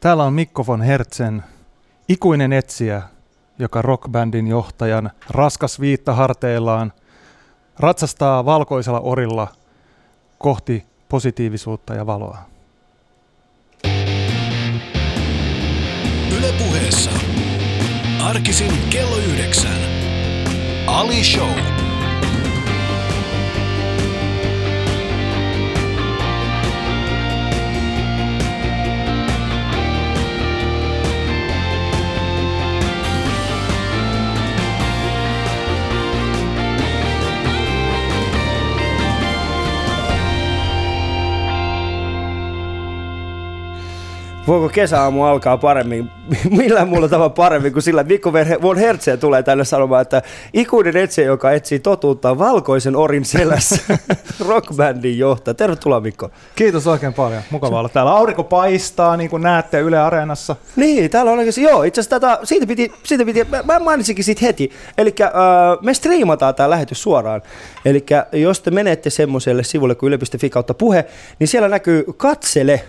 Täällä on Mikko von Hertzen, ikuinen etsijä, joka rockbändin johtajan raskas viitta harteillaan ratsastaa valkoisella orilla kohti positiivisuutta ja valoa. Yle puheessa. Arkisin kello yhdeksän. Ali Show. Voiko kesäaamu alkaa paremmin, millään muulla tavalla paremmin kuin sillä, että Mikko von Hertze tulee tänne sanomaan, että ikuinen etsijä, joka etsii totuutta valkoisen orin selässä, rockbändin johtaja. Tervetuloa Mikko. Kiitos oikein paljon. Mukava olla täällä. Aurinko paistaa, niin kuin näette Yle Areenassa. Niin, täällä on oikeasti, joo, itse asiassa tätä, siitä piti, siitä piti, mä mainitsinkin siitä heti. Eli äh, me striimataan tämä lähetys suoraan. Eli jos te menette semmoiselle sivulle kuin yle.fi kautta puhe, niin siellä näkyy katsele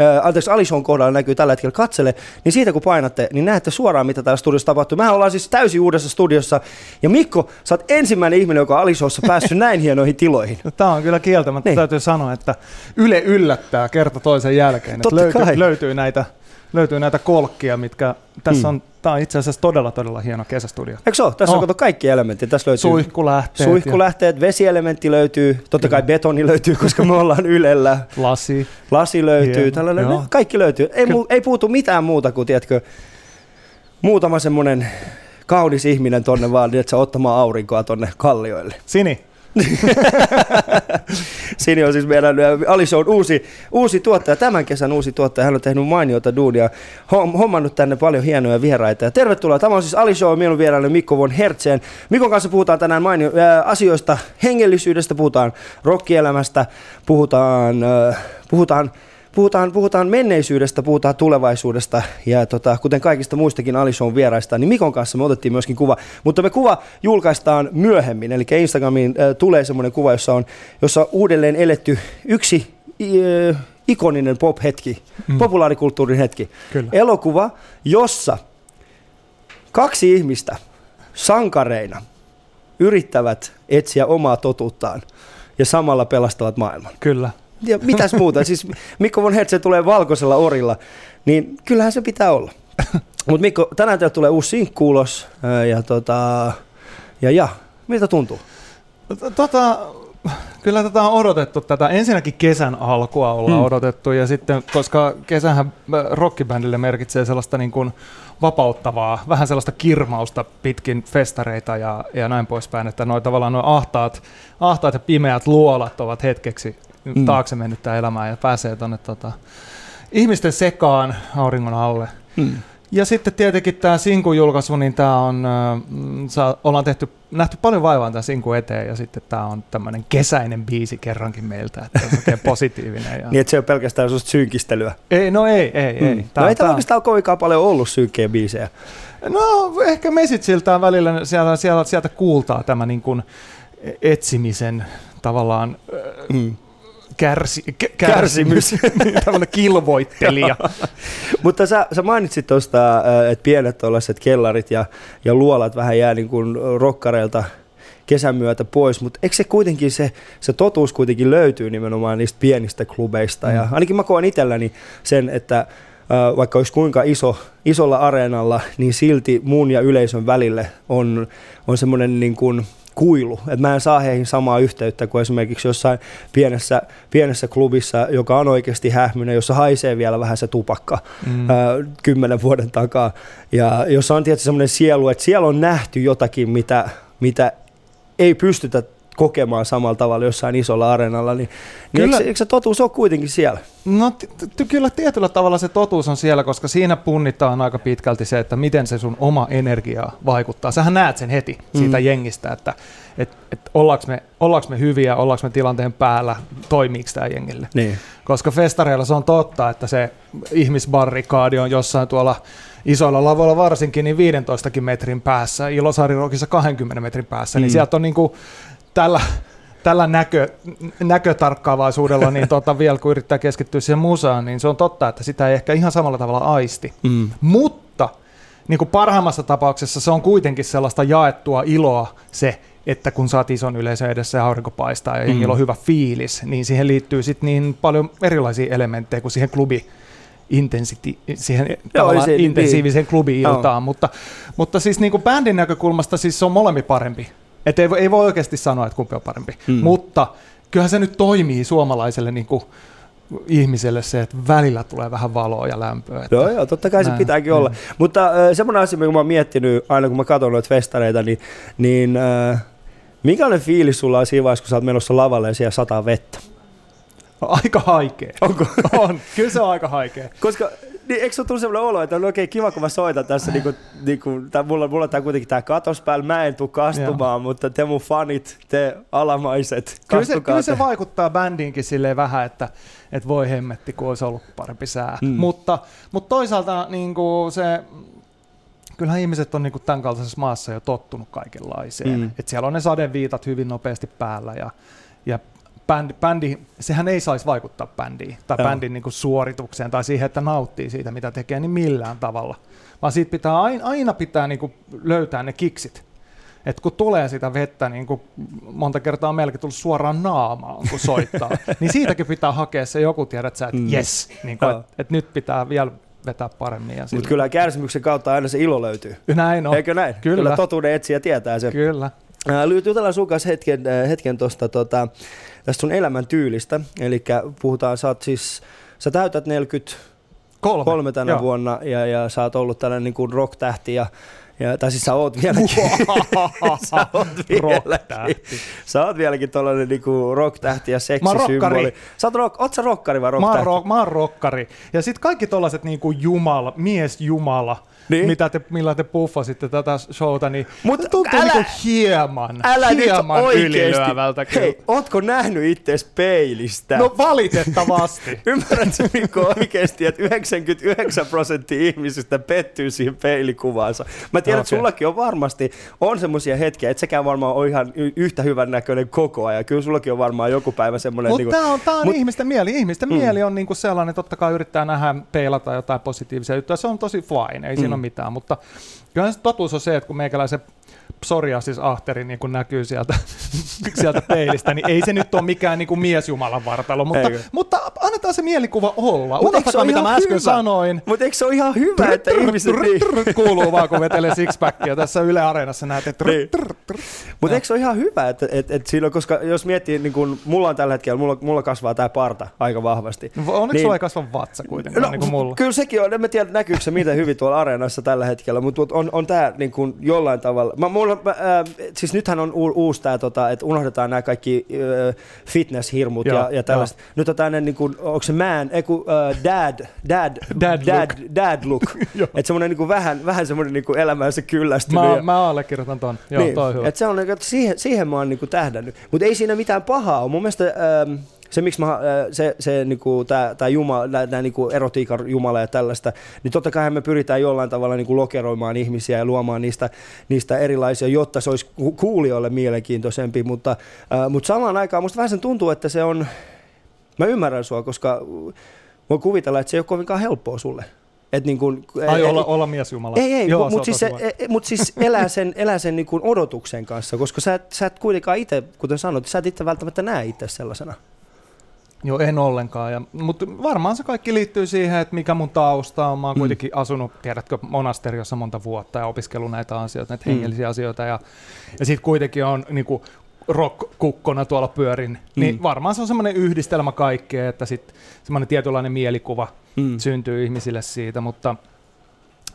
äh, anteeksi, Alishon kohdalla näkyy tällä hetkellä katsele, niin siitä kun painatte, niin näette suoraan, mitä täällä studiossa tapahtuu. Mehän ollaan siis täysin uudessa studiossa, ja Mikko, sä oot ensimmäinen ihminen, joka on Alishossa päässyt näin hienoihin tiloihin. No, Tämä on kyllä kieltämättä, Niin. täytyy sanoa, että Yle yllättää kerta toisen jälkeen. Että Totta kai. löytyy, löytyy, näitä, löytyy näitä kolkkia, mitkä tässä Mm. on, tämä on itse asiassa todella, todella hieno kesästudio. Eikö se ole? Tässä on Oh. kato kaikki elementit. Tässä löytyy Suihkulähteet suihkulähteet, vesielementti löytyy, totta kai betoni löytyy, koska me ollaan Ylellä. ja lasi. Lasi löytyy, tällainen, joo. no, kaikki löytyy. Ei, mu, ei puutu mitään muuta kuin, tiedätkö, muutama semmoinen kaunis ihminen tonne vaan, että ottamaan aurinkoa tonne kallioille. Sini, Siinä on siis meidän on uusi, uusi tuottaja, tämän kesän uusi tuottaja. Hän on tehnyt mainiota duunia, hom- hommannut tänne paljon hienoja vieraita. Ja tervetuloa. Tämä on siis Ali Show, minun vieraani Mikko von Hertzeen. Mikon kanssa puhutaan tänään mainio, asioista, hengellisyydestä, puhutaan rockielämästä, puhutaan, puhutaan Puhutaan, puhutaan menneisyydestä, puhutaan tulevaisuudesta ja tota, kuten kaikista muistakin Ali Shown vieraista, niin Mikon kanssa me otettiin myöskin kuva. Mutta me kuva julkaistaan myöhemmin, eli Instagramiin äh, tulee semmoinen kuva, jossa on, jossa on uudelleen eletty yksi äh, ikoninen pop-hetki. Mm. populaarikulttuurin hetki. kyllä. Elokuva, jossa kaksi ihmistä sankareina yrittävät etsiä omaa totuuttaan ja samalla pelastavat maailman. Kyllä. Ja mitäs muuta? Siis Mikko von Hertze tulee valkoisella orilla, niin kyllähän se pitää olla. Mutta Mikko, tänään teille tulee uusi sinkku ulos, ää, ja, tota, ja, ja miltä tuntuu? T- Tota, kyllä tätä on odotettu tätä. Ensinnäkin kesän alkua ollaan Mm. mm. odotettu ja sitten, koska kesähän äh, rockibändille merkitsee sellaista niin kuin vapauttavaa, vähän sellaista kirmausta pitkin festareita ja, ja näin poispäin, että noi tavallaan nuo ahtaat, ahtaat ja pimeät luolat ovat hetkeksi Mm. mm. taakse mennyttä elämää ja pääsee tuonne tota, ihmisten sekaan auringon alle. Hmm. Ja sitten tietenkin tämä sinkun julkaisu, niin tämä on, mm, saa, ollaan tehty, nähty paljon vaivaa tämän sinkun eteen ja sitten tämä on tämmöinen kesäinen biisi kerrankin meiltä, että on oikein positiivinen. Ja... Niin, että se on pelkästään sellaista synkistelyä. Ei, no ei, ei, ei. Hmm. no ei täällä oikeastaan kovinkaan paljon ollut synkkejä biisejä. No ehkä mesitsiltään välillä siellä, siellä, sieltä kuultaa tämä niin kuin etsimisen tavallaan Hmm. Kärsi, kä- Kärsimys. tämmöinen kilvoittelija. Mutta sä, sä mainitsit tuosta, että pienet tuollaiset kellarit ja, ja luolat vähän jää niin kuin rokkareilta kesän myötä pois, mutta eikö se kuitenkin se, se totuus kuitenkin löytyy nimenomaan niistä pienistä klubeista ja Mm. ainakin mä koen itselläni sen, että äh, vaikka olisi kuinka iso, isolla areenalla, niin silti mun ja yleisön välille on, on semmoinen niin kuin kuilu, että mä en saa heihin samaa yhteyttä kuin esimerkiksi jossain pienessä, pienessä klubissa, joka on oikeasti hähmyinen, jossa haisee vielä vähän se tupakka Mm. ää, kymmenen vuoden takaa. Ja jossa on tietysti semmoinen sielu, että siellä on nähty jotakin, mitä, mitä ei pystytä kokemaan samalla tavalla jossain isolla areenalla, niin, niin Kyllä. eikö, eikö se totuus ole kuitenkin siellä? No t- t- kyllä tietyllä tavalla se totuus on siellä, koska siinä punnitaan aika pitkälti se, että miten se sun oma energia vaikuttaa. Sähän näet sen heti siitä Mm. jengistä, että et, et ollaanko, me, ollaanko me hyviä, ollaanko me tilanteen päällä, toimiiko tämä jengille. Niin. Koska festareilla se on totta, että se ihmisbarrikaadi on jossain tuolla isoilla lavoilla varsinkin, niin 15 metrin päässä, Ilosaari Rockissa 20 metrin päässä, mm. niin Mm. sieltä on niinku tällä, tällä näkö, näkötarkkaavaisuudella, niin tota, vielä kun yrittää keskittyä siihen musaan, niin se on totta, että sitä ei ehkä ihan samalla tavalla aisti. Mm. Mutta niin kuin parhaimmassa tapauksessa se on kuitenkin sellaista jaettua iloa se, että kun saat ison yleisön edessä ja aurinko paistaa ja mm. on hyvä fiilis, niin siihen liittyy sitten niin paljon erilaisia elementtejä kuin siihen klubi intensity, siihen Joo, se, niin. intensiiviseen niin. klubi-iltaan, mutta, mutta siis niin kuin bändin näkökulmasta siis se on molemmin parempi. Et ei, ei voi oikeasti sanoa, että kumpi on parempi, mm. mutta kyllähän se nyt toimii suomalaiselle niin kuin ihmiselle se, että välillä tulee vähän valoa ja lämpöä. Että joo, joo, totta kai se näin, pitääkin olla. Niin. Mutta äh, semmoinen asia, mikä mä oon miettinyt aina, kun mä katson noita festareita, niin, niin äh, minkälainen fiilis sulla on siinä vaiheessa, kun sä oot menossa lavalle ja siellä sataa vettä? Aika haikea. Onko? on, kyllä se on aika haikea. Koska niin eikö se tullut sellainen olo, että on oikein kiva, kun mä soitan tässä, niin kuin, niin kuin, tää, mulla, mulla tää kuitenkin tämä katos päällä, mä en tule kastumaan, Joo. mutta te mun fanit, te alamaiset, kyllä se, kyllä se vaikuttaa bändiinkin silleen vähän, että, että voi hemmetti, kun olisi ollut parempi sää. Mm. Mutta, mutta toisaalta niin kuin se, kyllähän ihmiset on niin kuin tämän kaltaisessa maassa jo tottunut kaikenlaiseen. Mm. Että siellä on ne sadeviitat hyvin nopeasti päällä ja, ja bändi, bändi, sehän ei saisi vaikuttaa bändiin tai Joo. bändin niin kuin suoritukseen tai siihen, että nauttii siitä, mitä tekee, niin millään tavalla. Vaan siitä pitää aina, aina pitää niin kuin löytää ne kiksit. Et kun tulee sitä vettä, niin kuin monta kertaa on melkein tullut suoraan naamaan, kun soittaa, niin siitäkin pitää hakea se joku, tiedät sä, että mm. yes, niin että et nyt pitää vielä vetää paremmin. Mutta kyllä kärsimyksen kautta aina se ilo löytyy. Näin on. Eikö näin? Kyllä. kyllä totuuden etsiä tietää se. Kyllä. Jutellaan sun kanssa hetken, hetken tuosta tota, tästä sun elämäntyylistä. Eli puhutaan, sä oot siis, sä täytät 40 Kolme, tänä Joo. vuonna ja, ja sä oot ollut tällainen niin kuin rock-tähti ja ja, tai siis sä oot vieläkin. sä oot vieläkin. sä oot vieläkin tollanen niinku rock-tähti ja seksisymboli. Sä oot, rock, oot sä rokkari vai rock-tähti? Mä oon, mä oon rokkari. Ja sit kaikki tollaset niinku jumala, mies jumala, niin. mitä te, millä te puffasitte tätä showta, niin Mut tuntuu älä, niinku hieman, älä hieman ylilyövältä. Hei, ootko nähnyt itse peilistä? No valitettavasti. Ymmärrätkö Mikko oikeasti, että 99 prosenttia ihmisistä pettyy siihen peilikuvaansa. Mä tiedän, okay. että sullakin on varmasti on semmoisia hetkiä, että sekään varmaan on ihan yhtä hyvän näköinen koko ajan. Kyllä sullakin on varmaan joku päivä semmoinen... Mutta niin kuin, tämä on, on mut, ihmisten mieli. Ihmisten mm. mieli on niinku sellainen, totta kai yrittää nähdä peilata jotain positiivisia juttuja. Se on tosi fine, ei mm. siinä ole mitään, mutta kyllä se totuus on se, että kun meikäläisen psoriasis ahteri niin kuin näkyy sieltä, sieltä peilistä, niin ei se nyt ole mikään niin kuin miesjumalan vartalo, mutta, mutta annetaan se mielikuva olla. Unohtakaa, mitä mä äsken sanoin. Mutta eikö se ole ihan hyvä, trr, että trr, ihmiset... Trr, trr, trr, kuuluu vaan, kun vetelee sixpackia tässä Yle Areenassa näet, että niin. Mutta eikö se ole ihan hyvä, että, että, että silloin, koska jos miettii, niin kuin mulla on tällä hetkellä, mulla, mulla kasvaa tämä parta aika vahvasti. No, onneksi niin, sulla ei kasva vatsa kuitenkaan, no, niin kuin mulla. Kyllä sekin on, en tiedä näkyykö se miten hyvin tuolla Areenassa tällä hetkellä, mutta on, on tämä niin kuin jollain tavalla. Mä, mulla, mä, äh, siis nythän on u, uusi tämä, tota, että unohdetaan nämä kaikki äh, fitness-hirmut ja, ja tällaiset. Joo. Nyt on tämmöinen, niin kuin, onko se man, ei kun, uh, dad, dad, dad, dad, look. Dad look. että semmoinen niin vähän, vähän semmoinen niin elämänsä kyllästynyt. Mä, ja, mä allekirjoitan ton. Joo, niin, toi hyvä. Et se on, että siihen, siihen mä oon niin kuin tähdännyt. Mutta ei siinä mitään pahaa ole. Mun mielestä... Ähm, se, miksi mä, se, se niinku, tää, tää jumala, nää, niinku erotiikan jumala ja tällaista, niin totta kai me pyritään jollain tavalla niinku lokeroimaan ihmisiä ja luomaan niistä, niistä erilaisia, jotta se olisi kuulijoille mielenkiintoisempi, mutta, äh, mutta samaan aikaan musta vähän sen tuntuu, että se on, mä ymmärrän sua, koska voi kuvitella, että se ei ole kovinkaan helppoa sulle. Et niin kun, Ai olla, olla miesjumala. Ei, ei, mutta mut siis, se, mut siis elää sen, elää sen niin kuin odotuksen kanssa, koska sä et, sä et kuitenkaan itse, kuten sanoit, sä et itse välttämättä näe itse sellaisena. Joo, en ollenkaan. Ja, mutta varmaan se kaikki liittyy siihen, että mikä mun tausta on. Mä oon mm. kuitenkin asunut, tiedätkö, monasteriossa monta vuotta ja opiskellut näitä asioita, näitä mm. hengellisiä asioita. Ja, ja sitten kuitenkin on niin kuin, rock-kukkona tuolla pyörin, niin mm. niin varmaan se on semmoinen yhdistelmä kaikkea, että sitten semmoinen tietynlainen mielikuva mm. syntyy ihmisille siitä, mutta,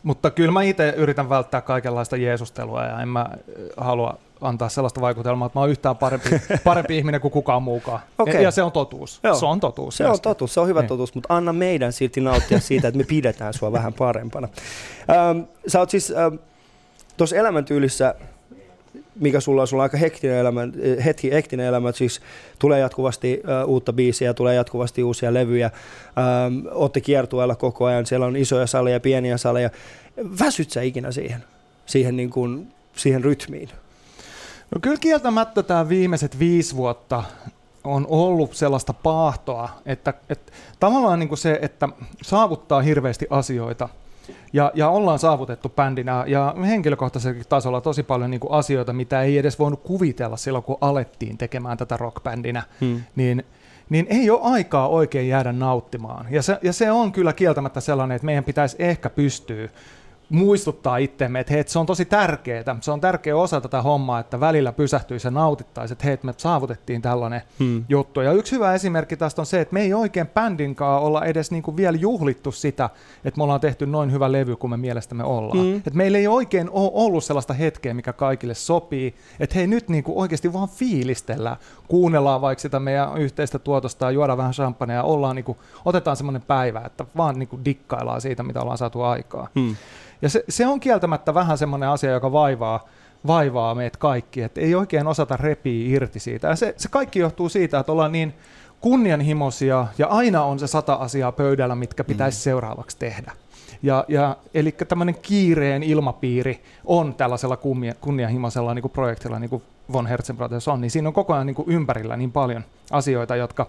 mutta kyllä mä itse yritän välttää kaikenlaista jeesustelua ja en mä halua antaa sellaista vaikutelmaa, että mä oon yhtään parempi, parempi ihminen kuin kukaan muukaan. Okay. Ja se on totuus. Joo. Se on totuus. Se on totuus, se on hyvä niin. totuus, mutta anna meidän silti nauttia siitä, että me pidetään sua vähän parempana. Ähm, sä oot siis ähm, tuossa elämäntyylissä mikä sulla on, sulla on aika hektinen elämä, hetki, hektinen elämä, siis tulee jatkuvasti uh, uutta biisiä, tulee jatkuvasti uusia levyjä, um, ootte kiertueella koko ajan, siellä on isoja saleja, pieniä saleja. Väsyt sä ikinä siihen, siihen, niin kuin, siihen rytmiin? No kyllä kieltämättä tämä viimeiset viisi vuotta on ollut sellaista paahtoa, että, että tavallaan niin kuin se, että saavuttaa hirveästi asioita ja, ja ollaan saavutettu bändinä ja henkilökohtaisella tasolla tosi paljon niin kuin asioita, mitä ei edes voinut kuvitella silloin, kun alettiin tekemään tätä rockbändinä, hmm. niin, niin ei ole aikaa oikein jäädä nauttimaan. Ja se, ja se on kyllä kieltämättä sellainen, että meidän pitäisi ehkä pystyä muistuttaa itsemme, että hei, se on tosi tärkeää. Se on tärkeä osa tätä hommaa, että välillä pysähtyisi ja nautittaisi, että hei, me saavutettiin tällainen hmm. juttu. Ja yksi hyvä esimerkki tästä on se, että me ei oikein bändinkaan olla edes niinku vielä juhlittu sitä, että me ollaan tehty noin hyvä levy kuin me mielestämme ollaan. Hmm. Että meillä ei oikein ole ollut sellaista hetkeä, mikä kaikille sopii, että hei nyt niinku oikeasti vaan fiilistellään, kuunnellaan vaikka sitä meidän yhteistä tuotosta ja juodaan vähän champagnea ja ollaan niinku, otetaan semmoinen päivä, että vaan niinku dikkaillaan siitä, mitä ollaan saatu aikaa. Hmm. Ja se, se on kieltämättä vähän semmoinen asia, joka vaivaa, vaivaa meitä kaikki, että ei oikein osata repiä irti siitä. Ja se, se kaikki johtuu siitä, että ollaan niin kunnianhimoisia ja aina on se sata asiaa pöydällä, mitkä pitäisi mm. seuraavaksi tehdä. Ja, ja, eli tämmöinen kiireen ilmapiiri on tällaisella kunnia, kunnianhimoisella niin kuin projektilla, niin kuin Von Herzen Brothers on, niin siinä on koko ajan niin kuin ympärillä niin paljon asioita, jotka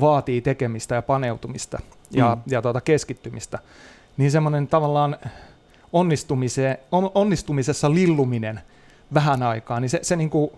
vaatii tekemistä ja paneutumista ja, mm. ja tuota keskittymistä. Niin semmoinen tavallaan onnistumisessa lilluminen vähän aikaa, niin se, se niin kuin,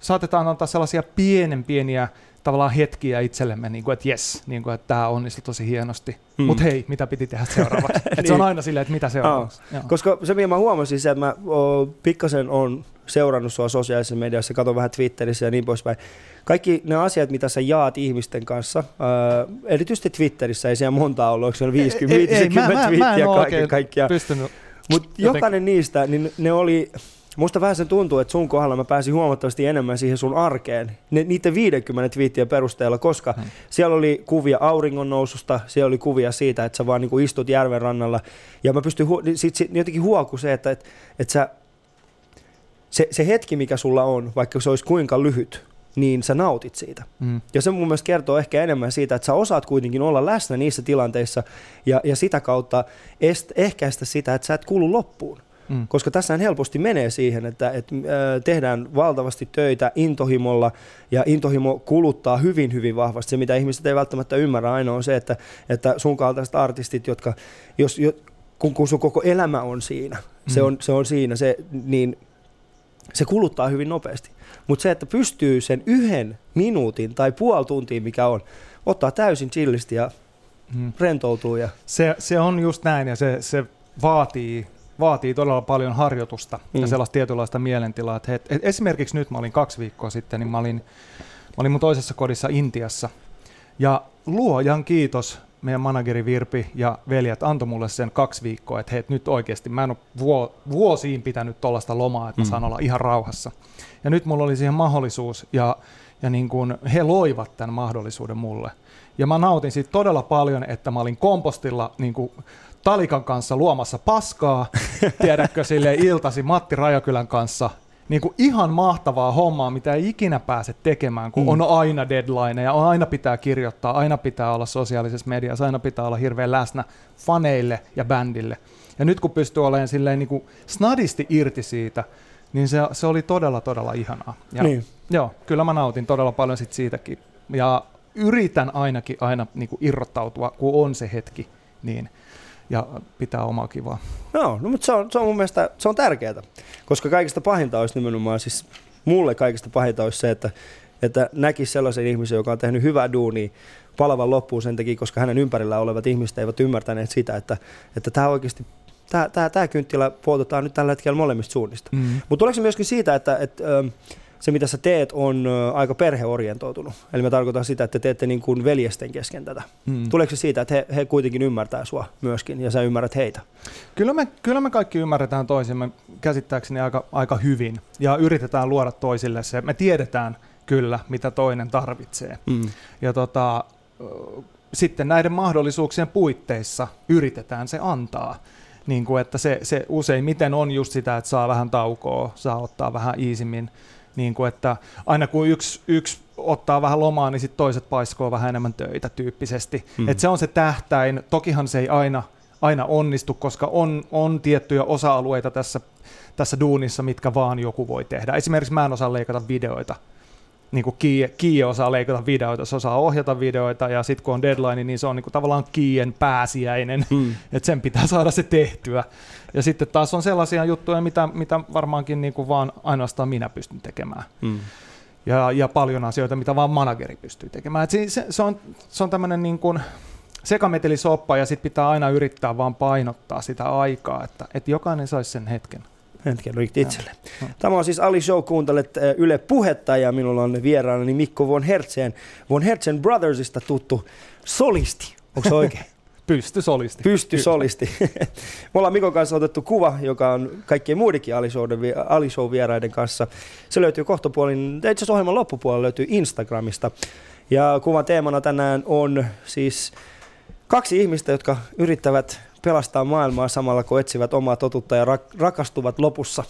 saatetaan antaa sellaisia pienen pieniä tavallaan hetkiä itsellemme, niin kuin, että jes, niin kuin, että tämä onnistui tosi hienosti. Hmm. Mutta hei, mitä piti tehdä seuraavaksi? niin. Se on aina silleen, että mitä seuraavaksi. Oh. Koska se, mitä mä huomasin, se, että mä o, pikkasen on seurannut sua sosiaalisessa mediassa, katon vähän Twitterissä ja niin poispäin. Kaikki ne asiat, mitä sä jaat ihmisten kanssa, ää, erityisesti Twitterissä, ei siellä monta ollut, onko se 50, ei, 50 ei, mä, twiittiä kaiken kaikkiaan. Pystynyt mutta jokainen niistä, niin ne oli, musta vähän se tuntuu, että sun kohdalla mä pääsin huomattavasti enemmän siihen sun arkeen, ne, niiden 50 twiittien perusteella, koska hmm. siellä oli kuvia auringon noususta, siellä oli kuvia siitä, että sä vaan niin istut järven rannalla, ja mä pystyn, hu- sit, sit, jotenkin huoku se, että, että, että sä, se, se hetki, mikä sulla on, vaikka se olisi kuinka lyhyt, niin sä nautit siitä. Mm. Ja se mun mielestä kertoo ehkä enemmän siitä, että sä osaat kuitenkin olla läsnä niissä tilanteissa ja, ja sitä kautta est, ehkäistä sitä, että sä et kuulu loppuun. Mm. Koska tässä helposti menee siihen, että, että äh, tehdään valtavasti töitä intohimolla ja intohimo kuluttaa hyvin, hyvin vahvasti. Se, mitä ihmiset ei välttämättä ymmärrä aina on se, että, että sun kaltaiset artistit, jotka, jos, jo, kun, kun sun koko elämä on siinä, mm. se, on, se on siinä, se, niin se kuluttaa hyvin nopeasti. Mutta se, että pystyy sen yhden minuutin tai puoli tuntia, mikä on, ottaa täysin chillisti ja hmm. rentoutuu. Ja... Se, se on just näin ja se, se vaatii, vaatii todella paljon harjoitusta hmm. ja sellaista tietynlaista mielentilaa. Et, et, et esimerkiksi nyt mä olin kaksi viikkoa sitten, niin mä olin, mä olin mun toisessa kodissa Intiassa ja luojan kiitos, meidän manageri Virpi ja veljet antoi mulle sen kaksi viikkoa, että hei, nyt oikeasti mä en ole vuosiin pitänyt tuollaista lomaa, että mä saan mm. olla ihan rauhassa. Ja nyt mulla oli siihen mahdollisuus ja, ja niin kuin he loivat tämän mahdollisuuden mulle. Ja mä nautin siitä todella paljon, että mä olin kompostilla niin kuin Talikan kanssa luomassa paskaa, tiedätkö, sille iltasi Matti Rajakylän kanssa niin kuin ihan mahtavaa hommaa, mitä ei ikinä pääse tekemään, kun mm. on aina deadline ja aina pitää kirjoittaa, aina pitää olla sosiaalisessa mediassa, aina pitää olla hirveän läsnä faneille ja bändille. Ja nyt kun pystyy olemaan silleen niin kuin snadisti irti siitä, niin se, se oli todella, todella ihanaa. Ja, niin. Joo, kyllä mä nautin todella paljon sit siitäkin. Ja yritän ainakin aina niin kuin irrottautua, kun on se hetki, niin ja pitää omaa kivaa. No, no mutta se on, se on mun mielestä se on tärkeää, koska kaikista pahinta olisi nimenomaan, siis mulle kaikista pahinta olisi se, että, että näkisi sellaisen ihmisen, joka on tehnyt hyvää duunia, palavan loppuun sen takia, koska hänen ympärillä olevat ihmiset eivät ymmärtäneet sitä, että, että tämä oikeasti tämä, tämä, tämä kynttilä poltetaan nyt tällä hetkellä molemmista suunnista. Mm-hmm. Mutta tuleeko se myöskin siitä, että, että se mitä sä teet on aika perheorientoitunut. Eli mä tarkoitan sitä, että te teette niin kuin veljesten kesken tätä. Mm. Tuleeko se siitä, että he, he kuitenkin ymmärtää sua myöskin ja sä ymmärrät heitä? Kyllä me, kyllä me kaikki ymmärretään toisimme käsittääkseni aika, aika hyvin ja yritetään luoda toisille se. Me tiedetään kyllä, mitä toinen tarvitsee. Mm. Ja tota, sitten näiden mahdollisuuksien puitteissa yritetään se antaa. Niin kuin, että se, se useimmiten on just sitä, että saa vähän taukoa, saa ottaa vähän iisimmin niin kuin, että aina kun yksi, yksi ottaa vähän lomaa, niin sitten toiset paiskoo vähän enemmän töitä tyyppisesti. Mm. Et se on se tähtäin. Tokihan se ei aina, aina onnistu, koska on, on tiettyjä osa-alueita tässä, tässä duunissa, mitkä vaan joku voi tehdä. Esimerkiksi mä en osaa leikata videoita. Niin kuin Kiie, Kiie osaa leikata videoita, se osaa ohjata videoita, ja sitten kun on deadline, niin se on niin kuin tavallaan Kien pääsiäinen, mm. että sen pitää saada se tehtyä. Ja sitten taas on sellaisia juttuja, mitä, mitä varmaankin niin kuin vaan ainoastaan minä pystyn tekemään. Mm. Ja, ja paljon asioita, mitä vaan manageri pystyy tekemään. Et se, se, on, se on tämmöinen niin kuin sekametelisoppa, ja sitten pitää aina yrittää vaan painottaa sitä aikaa, että, että jokainen saisi sen hetken hetken rikti itselle. Tämä on siis Ali Show, kuuntelet Yle Puhetta ja minulla on vieraana Mikko von Hertzen, von Hertzen Brothersista tuttu solisti. Onko se oikein? Pystysolisti. Pystysolisti. Me ollaan Mikon kanssa otettu kuva, joka on kaikkien muidenkin Ali Show-vieraiden kanssa. Se löytyy kohtapuolin, itse asiassa ohjelman loppupuolella löytyy Instagramista. Ja kuvan teemana tänään on siis kaksi ihmistä, jotka yrittävät pelastaa maailmaa samalla, kun etsivät omaa totutta ja rak- rakastuvat lopussa.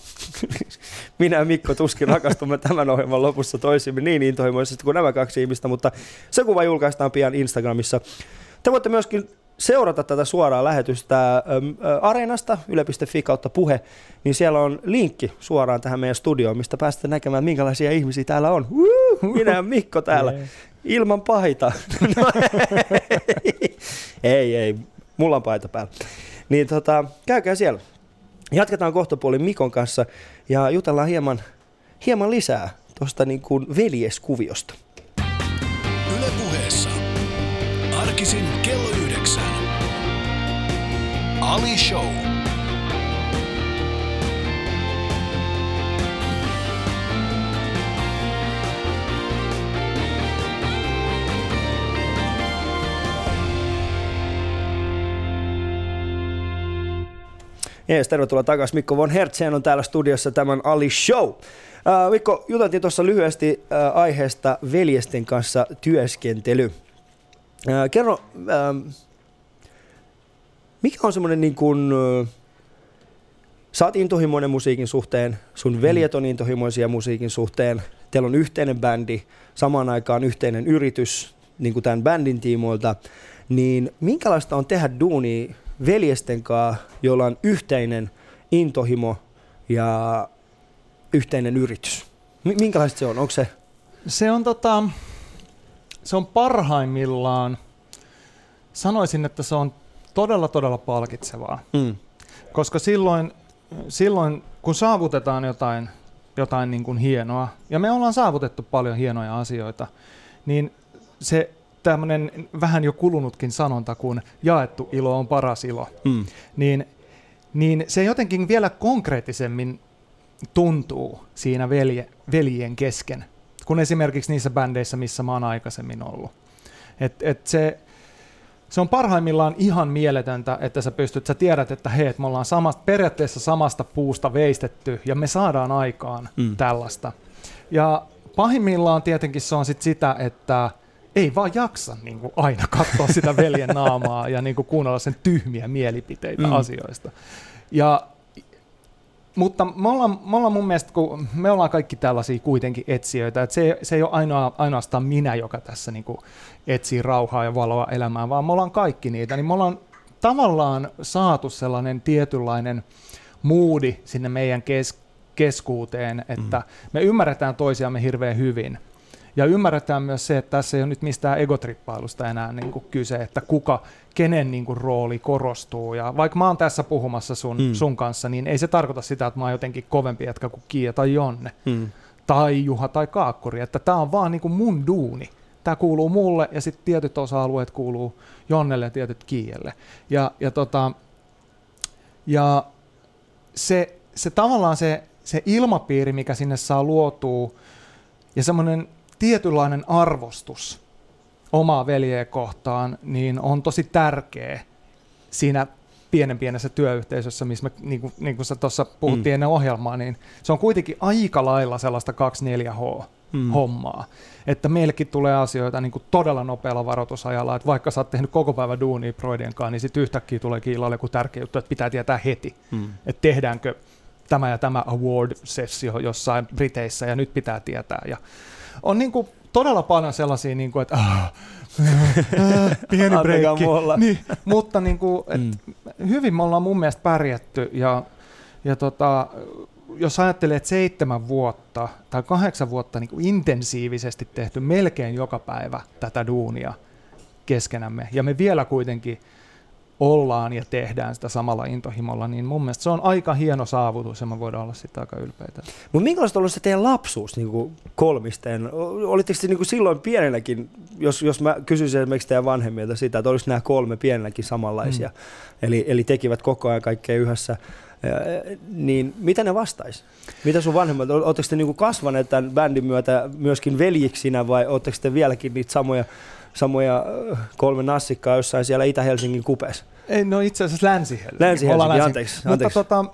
Minä ja Mikko tuskin rakastumme tämän ohjelman lopussa toisimme niin intohimoisesti kuin nämä kaksi ihmistä, mutta se kuva julkaistaan pian Instagramissa. Te voitte myöskin seurata tätä suoraa lähetystä Areenasta, yle.fi kautta puhe, niin siellä on linkki suoraan tähän meidän studioon, mistä pääsette näkemään, minkälaisia ihmisiä täällä on. minä ja Mikko täällä, ilman pahita. No, ei, ei, mulla on paita päällä. Niin tota, käykää siellä. Jatketaan kohtapuolin Mikon kanssa ja jutellaan hieman, hieman lisää tuosta niin kuin veljeskuviosta. Yle puheessa. Arkisin kello yhdeksän. Ali Show. Jees, tervetuloa takaisin. Mikko von Hertzen on täällä studiossa tämän Ali Show. Uh, Mikko, juteltiin tuossa lyhyesti uh, aiheesta veljesten kanssa työskentely. Uh, kerro, uh, mikä on semmoinen niin kuin, uh, sä oot intohimoinen musiikin suhteen, sun veljet on intohimoisia musiikin suhteen, teillä on yhteinen bändi, samaan aikaan yhteinen yritys, niin kuin tämän bändin tiimoilta, niin minkälaista on tehdä duunia veljesten kanssa, jolla on yhteinen intohimo ja yhteinen yritys. Minkälaista se on? Onko se? Se on, tota, se on parhaimmillaan, sanoisin, että se on todella, todella palkitsevaa. Mm. Koska silloin, silloin, kun saavutetaan jotain, jotain niin kuin hienoa, ja me ollaan saavutettu paljon hienoja asioita, niin se tämmöinen vähän jo kulunutkin sanonta, kun jaettu ilo on paras ilo, mm. niin, niin se jotenkin vielä konkreettisemmin tuntuu siinä velje, veljien kesken, kuin esimerkiksi niissä bändeissä, missä mä oon aikaisemmin ollut. Et, et se, se on parhaimmillaan ihan mieletöntä, että sä pystyt, sä tiedät, että hei, me ollaan samasta, periaatteessa samasta puusta veistetty ja me saadaan aikaan mm. tällaista. Ja pahimmillaan tietenkin se on sit sitä, että ei vaan jaksa niin kuin aina katsoa sitä veljen naamaa ja niin kuin kuunnella sen tyhmiä mielipiteitä mm. asioista. Ja, mutta me ollaan, me ollaan mun mielestä, kun me ollaan kaikki tällaisia kuitenkin etsijöitä, että se, se ei ole ainoa, ainoastaan minä, joka tässä niin kuin etsii rauhaa ja valoa elämään, vaan me ollaan kaikki niitä, niin me ollaan tavallaan saatu sellainen tietynlainen moodi sinne meidän kes- keskuuteen, että mm. me ymmärretään toisiamme hirveän hyvin. Ja ymmärretään myös se, että tässä ei ole nyt mistään egotrippailusta enää niin kuin kyse, että kuka, kenen niin kuin rooli korostuu. Ja vaikka mä oon tässä puhumassa sun, mm. sun kanssa, niin ei se tarkoita sitä, että mä oon jotenkin kovempi jätkä kuin Kiia tai Jonne. Mm. Tai Juha tai Kaakkuri. Että tämä on vaan niin kuin mun duuni. Tämä kuuluu mulle ja sitten tietyt osa-alueet kuuluu Jonnelle ja tietyt Kiielle. Ja, ja, tota, ja se, se tavallaan se, se ilmapiiri, mikä sinne saa luotua, ja semmoinen tietynlainen arvostus omaa veljeä kohtaan, niin on tosi tärkeä siinä pienen pienessä työyhteisössä, missä me, niin kuin, niin kuin sä tuossa puhuttiin mm. ennen ohjelmaa, niin se on kuitenkin aika lailla sellaista 2-4H mm. hommaa. Että meillekin tulee asioita niin kuin todella nopealla varoitusajalla, että vaikka sä oot tehnyt koko päivän duunia Broidien kanssa, niin sitten yhtäkkiä tulee illalle joku tärkeä juttu, että pitää tietää heti, mm. että tehdäänkö tämä ja tämä award-sessio jossain Briteissä, ja nyt pitää tietää. Ja on niin kuin todella paljon sellaisia, niin kuin, että ah, äh, pieni breikki. Niin, mutta niin kuin, et, Mm. hyvin me ollaan mun mielestä pärjätty ja, ja tota, jos ajattelee, että seitsemän vuotta tai kahdeksan vuotta niin kuin intensiivisesti tehty melkein joka päivä tätä duunia keskenämme ja me vielä kuitenkin ollaan ja tehdään sitä samalla intohimolla, niin mun mielestä se on aika hieno saavutus ja me voidaan olla sitä aika ylpeitä. Mutta minkälaista on ollut se teidän lapsuus niin kuin kolmisten? O- Olitteko te niin kuin silloin pienelläkin, jos, jos mä kysyisin esimerkiksi teidän vanhemmilta sitä, että oliko nämä kolme pienelläkin samanlaisia, mm. eli, eli tekivät koko ajan kaikkea yhdessä, niin mitä ne vastaisi? Mitä sun vanhemmat, oletteko te niin kuin kasvaneet tämän bändin myötä myöskin veljiksinä vai oletteko te vieläkin niitä samoja, samoja äh, kolme nassikkaa jossain siellä Itä-Helsingin kupeessa? Ei, no itse asiassa Länsi-Helsinki. Länsi-Helsinki, Länsi- anteeksi, Mutta anteeksi. tota,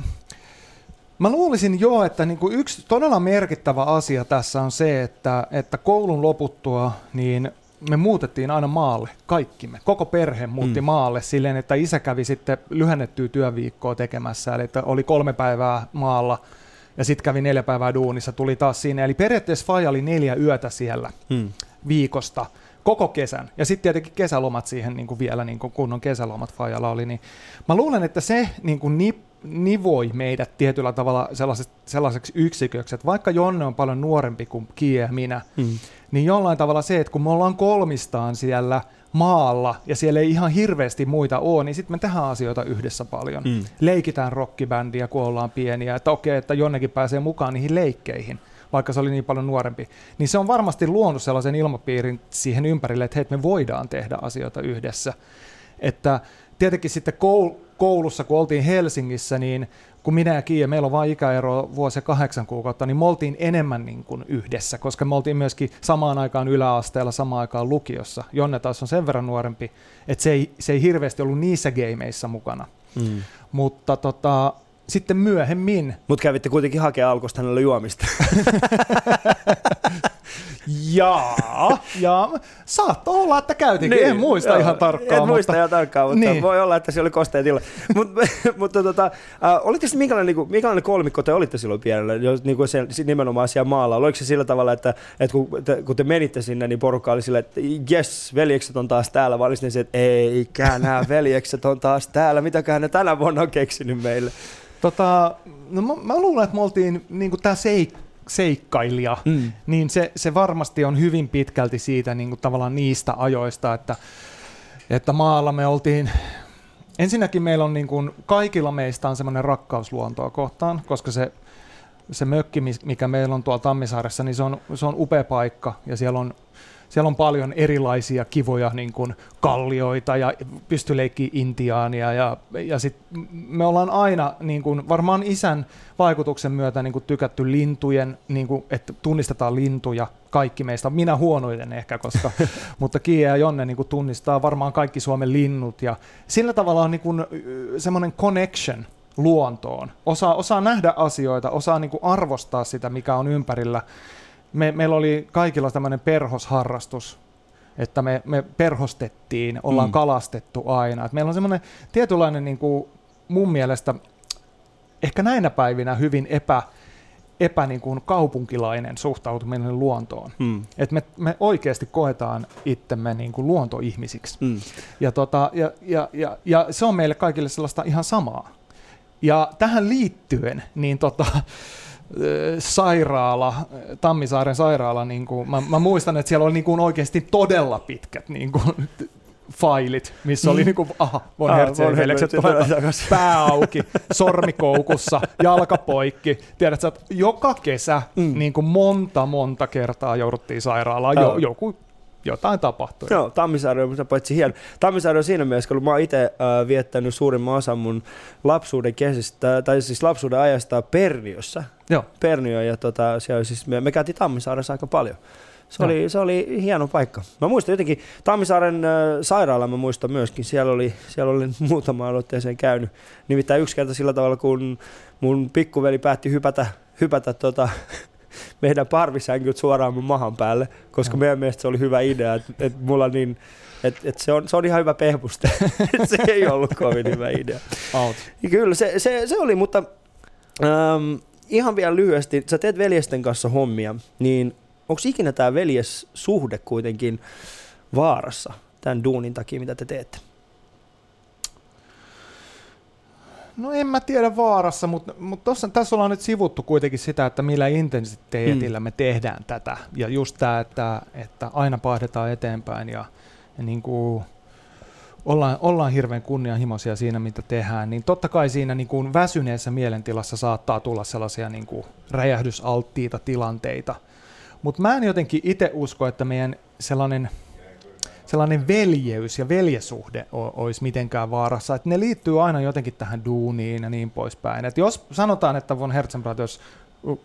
mä luulisin jo, että niinku yksi todella merkittävä asia tässä on se, että, että koulun loputtua niin me muutettiin aina maalle, kaikki me. Koko perhe muutti Mm. mm. maalle silleen, että isä kävi sitten lyhennettyä työviikkoa tekemässä, eli että oli kolme päivää maalla ja sitten kävi neljä päivää duunissa, tuli taas sinne. Eli periaatteessa Faija oli neljä yötä siellä Hmm. viikosta koko kesän. Ja sitten tietenkin kesälomat siihen niin kuin vielä, niin kuin kunnon kesälomat Fajalla oli. Niin mä luulen, että se niin kuin ni, nivoi meidät tietyllä tavalla sellaiseksi, sellaiseksi yksiköksi, että vaikka Jonne on paljon nuorempi kuin Kie ja minä, Hmm. niin jollain tavalla se, että kun me ollaan kolmistaan siellä maalla ja siellä ei ihan hirveästi muita ole, niin sitten me tehdään asioita yhdessä paljon. Mm. Leikitään rockibändiä, kun ollaan pieniä, että okei, että Jonnekin pääsee mukaan niihin leikkeihin, vaikka se oli niin paljon nuorempi. Niin se on varmasti luonut sellaisen ilmapiirin siihen ympärille, että hei, me voidaan tehdä asioita yhdessä. Että tietenkin sitten koul- koulussa, kun oltiin Helsingissä, niin kun minä ja Kiia, meillä on vain ikäero vuosi ja kahdeksan kuukautta, niin me oltiin enemmän niin kuin yhdessä, koska me oltiin myöskin samaan aikaan yläasteella, samaan aikaan lukiossa. Jonne taas on sen verran nuorempi, että se ei, se ei hirveästi ollut niissä gameissa mukana. Hmm. Mutta tota, sitten myöhemmin, Mutta kävitte kuitenkin hakea alkosta hänellä juomista. jaa, ja saattoi olla, että käytiinkin, niin, en muista joo. ihan tarkkaan. En muista mutta, ihan tarkkaan, mutta niin. Niin. voi olla, että se oli kostea tila. Mut, mutta tota, äh, olitte sitten minkälainen, niinku, minkälainen kolmikko te olitte silloin pienellä, jos, niinku se, nimenomaan siellä maalla? Oliko se sillä tavalla, että, että kun, te, kun te menitte sinne, niin porukka oli sillä, että jes, veljekset on taas täällä, vai olisi ne se, että eikä nämä veljekset on taas täällä, mitäköhän ne tänä vuonna on keksinyt meille? Tota, no mä, mä luulen, että me oltiin niin tämä seik, seikkailija, Mm. niin se, se varmasti on hyvin pitkälti siitä niin kuin tavallaan niistä ajoista, että, että maalla me oltiin, ensinnäkin meillä on niin kuin, kaikilla meistä on semmoinen rakkaus luontoa kohtaan, koska se, se mökki, mikä meillä on tuolla Tammisaaressa, niin se on, se on upea paikka ja siellä on, siellä on paljon erilaisia kivoja niin kuin kallioita ja pystyy leikkiä intiaania ja, ja sit me ollaan aina niin kuin, varmaan isän vaikutuksen myötä niin kuin tykätty lintujen, niin kuin, että tunnistetaan lintuja, kaikki meistä, minä huonoiten ehkä, koska, mutta Kiia ja Jonne niin kuin tunnistaa varmaan kaikki Suomen linnut ja sillä tavalla on niin kuin, semmoinen connection luontoon, osaa, osaa nähdä asioita, osaa niin kuin arvostaa sitä, mikä on ympärillä. Me, meillä oli kaikilla tämmöinen perhosharrastus, että me, me perhostettiin, ollaan Mm. kalastettu aina. Et meillä on semmoinen tietynlainen niin kuin mun mielestä ehkä näinä päivinä hyvin epä, epä niin kuin kaupunkilainen suhtautuminen luontoon. Mm. Et me, me oikeasti koetaan itsemme niin kuin luontoihmisiksi. Mm. Ja, tota, ja, ja, ja, ja se on meille kaikille sellaista ihan samaa. Ja tähän liittyen, niin tota, sairaala, Tammisaaren sairaala, niin kuin, mä, mä muistan, että siellä oli niin kuin oikeasti todella pitkät niin kuin, failit, missä oli Mm. niin kuin, aha, von takaisin. pää auki, sormikoukussa, jalka poikki. Tiedätkö, että joka kesä Mm. niin kuin monta, monta kertaa jouduttiin sairaalaan. Jo, joku, jotain tapahtui. Joo, Tammisaari on paitsi hieno. Tammisaari on siinä mielessä, kun mä oon itse äh, viettänyt suurimman osan mun lapsuuden kesistä, tai siis lapsuuden ajasta Perniossa. Joo. Pernio, ja tota, siellä siis me, me käytiin Tammisaaressa aika paljon. Se oli, se oli hieno paikka. Mä muistan jotenkin, Tammisaaren äh, sairaala mä muistan myöskin, siellä oli, siellä oli muutama otteeseen käynyt. Nimittäin yksi kerta sillä tavalla, kun mun pikkuveli päätti hypätä, hypätä tota, meidän parvisänkyt suoraan mun mahan päälle, koska Joo. meidän mielestä se oli hyvä idea, että et mulla niin, et, et se, on, se on ihan hyvä pehmuste. Se ei ollut kovin hyvä idea. Out. Kyllä, se, se, se oli, mutta ähm, ihan vielä lyhyesti, sä teet veljesten kanssa hommia, niin onko ikinä tämä veljessuhde kuitenkin vaarassa tämän duunin takia, mitä te teette? No en mä tiedä vaarassa, mutta, mutta tossa, tässä ollaan nyt sivuttu kuitenkin sitä, että millä intensiteetillä mm. me tehdään tätä. Ja just tämä, että, että aina pahdetaan eteenpäin ja, ja niin kuin ollaan, ollaan hirveän kunnianhimoisia siinä, mitä tehdään, niin totta kai siinä niin kuin väsyneessä mielentilassa saattaa tulla sellaisia niin kuin räjähdysalttiita tilanteita. Mutta mä en jotenkin itse usko, että meidän sellainen – sellainen veljeys ja veljesuhde olisi mitenkään vaarassa. Että ne liittyy aina jotenkin tähän duuniin ja niin poispäin. Et jos sanotaan, että Von Herzenbrothers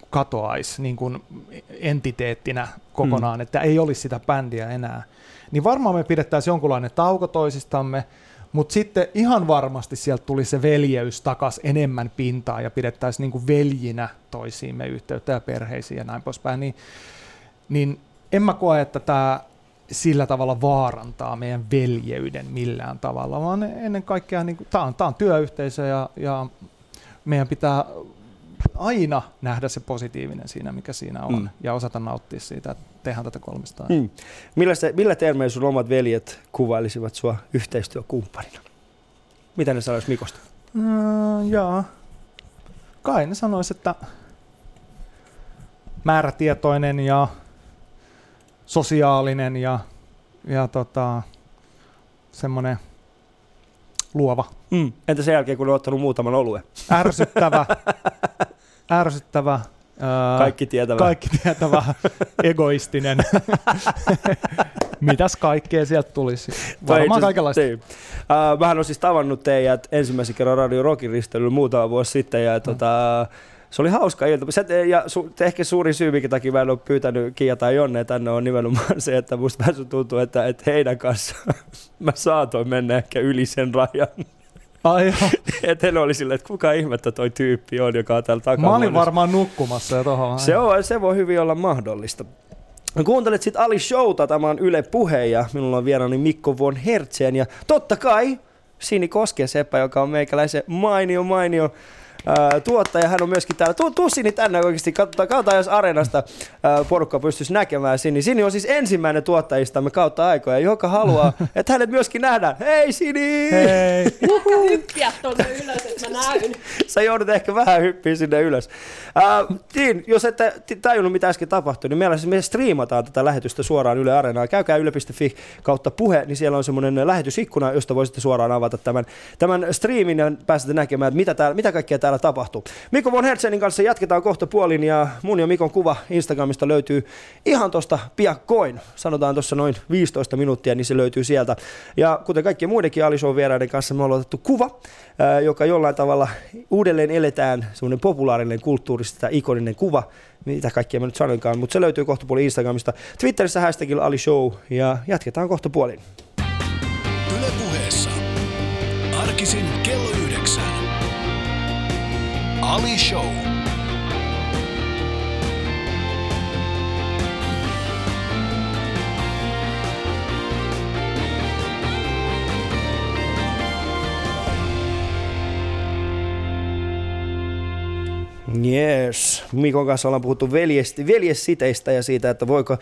katoaisi niin kuin entiteettinä kokonaan, mm. että ei olisi sitä bändiä enää, niin varmaan me pidettäisiin jonkunlainen tauko toisistamme, mutta sitten ihan varmasti sieltä tuli se veljeys takas enemmän pintaa ja pidettäisiin niin kuin veljinä toisiimme yhteyttä ja perheisiin ja näin poispäin. Niin, niin en mä koe, että tämä sillä tavalla vaarantaa meidän veljeyden millään tavalla, vaan ennen kaikkea niin tämä on, on työyhteisö ja, ja meidän pitää aina nähdä se positiivinen siinä, mikä siinä on, mm. ja osata nauttia siitä, että tehdään tätä kolmestaan. Mm. Millä, se, millä termeillä sun omat veljet kuvailisivat sua yhteistyökumppanina? Mitä ne sanois Mikosta? No, jaa. Kai ne sanois, että määrätietoinen ja sosiaalinen ja, ja tota, semmoinen luova. Mm. Entä sen jälkeen, kun olet ottanut muutaman oluen? Ärsyttävä, ärsyttävä, kaikki tietävä. Kaikki tietävä, egoistinen. Mitäs kaikkea sieltä tulisi? Varmaan kaikenlaista. Niin. Uh, mähän olen siis tavannut teidät ensimmäisen kerran Radio Rockin muutama vuosi sitten. Ja, mm. tota, se oli hauska ilta. Ja su, ehkä suurin syy, minkä takia mä en ole pyytänyt Kiia tai Jonne tänne, on nimenomaan se, että musta vähän tuntuu, että, että heidän kanssa mä saatoin mennä ehkä yli sen rajan. Ai että he oli silleen, että kuka ihmettä toi tyyppi on, joka on täällä takana. Mä olin varmaan nukkumassa jo tohon. Se, on, se voi hyvin olla mahdollista. Kuuntelet sitten Ali Showta, tämä on Yle Puhe ja minulla on vieraani Mikko von Hertzen ja totta kai Sini Koskien Seppä, joka on meikäläisen mainio mainio tuottaja. Hän on myöskin täällä. Tuu, tuu Sini tänne oikeasti. Katsotaan, katsotaan jos Areenasta ää, porukka pystyisi näkemään Sini. Sini on siis ensimmäinen tuottajistamme kautta aikoja, joka haluaa, että hänet myöskin nähdään. Hei Sini! Hei! hyppiä tuonne ylös, että mä näyn. Sä joudut ehkä vähän hyppiä sinne ylös. Äh, tiin, jos ette tajunnut mitä äsken tapahtui, niin meillä siis me striimataan tätä lähetystä suoraan Yle Areenaan. Käykää yle.fi kautta puhe, niin siellä on semmoinen lähetysikkuna, josta voisitte suoraan avata tämän, tämän striimin ja pääsette näkemään, että mitä, täällä, mitä kaikkea täällä täällä tapahtuu. Mikko von Hertzenin kanssa jatketaan kohta puolin ja mun ja Mikon kuva Instagramista löytyy ihan tuosta piakkoin. Sanotaan tuossa noin 15 minuuttia, niin se löytyy sieltä. Ja kuten kaikki muidenkin Alison vieraiden kanssa me ollaan otettu kuva, joka jollain tavalla uudelleen eletään, semmoinen populaarinen kulttuurista ikoninen kuva, mitä kaikkea mä nyt sanoinkaan, mutta se löytyy kohta puolin Instagramista. Twitterissä hashtagilla Ali Show ja jatketaan kohta puolin. Yle puheessa. Arkisin kello 9. Holly Show. Yes. Mikon kanssa ollaan puhuttu veljesti, veljesiteistä ja siitä, että voiko,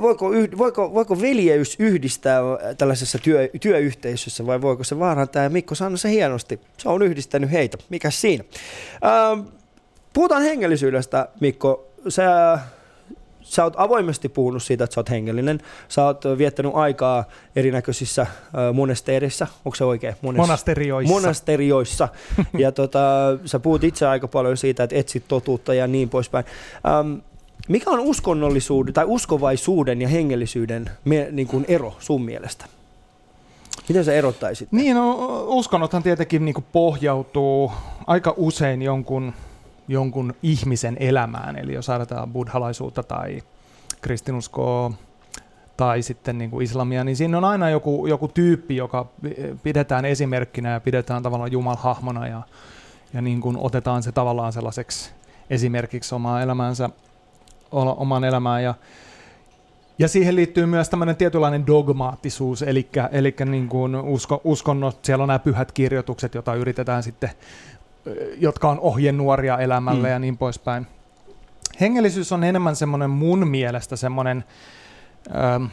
voiko, voiko, voiko veljeys yhdistää tällaisessa työ, työyhteisössä vai voiko se vaarantaa. Ja Mikko sanoi se hienosti. Se on yhdistänyt heitä. Mikä siinä? Ähm, puhutaan hengellisyydestä, Mikko. Sä sä oot avoimesti puhunut siitä, että sä oot hengellinen. Sä oot viettänyt aikaa erinäköisissä äh, monesteerissa, onko se oikein? Mones- monasterioissa. Monasterioissa. ja tota, sä puhut itse aika paljon siitä, että etsit totuutta ja niin poispäin. Ähm, mikä on uskonnollisuuden tai uskovaisuuden ja hengellisyyden me, niin kuin ero sun mielestä? Miten sä erottaisit? Niin, no, uskonnothan tietenkin niin pohjautuu aika usein jonkun jonkun ihmisen elämään. Eli jos ajatellaan buddhalaisuutta tai kristinuskoa tai sitten niin kuin islamia, niin siinä on aina joku, joku tyyppi, joka pidetään esimerkkinä ja pidetään tavallaan jumalhahmona ja, ja niin kuin otetaan se tavallaan sellaiseksi esimerkiksi omaa elämäänsä, oman elämään ja ja siihen liittyy myös tämmöinen tietynlainen dogmaattisuus, eli, eli niin kuin usko, uskonnot, siellä on nämä pyhät kirjoitukset, joita yritetään sitten jotka on ohjenuoria elämälle mm. ja niin poispäin. hengellisyys on enemmän semmoinen mun mielestä semmoinen ähm,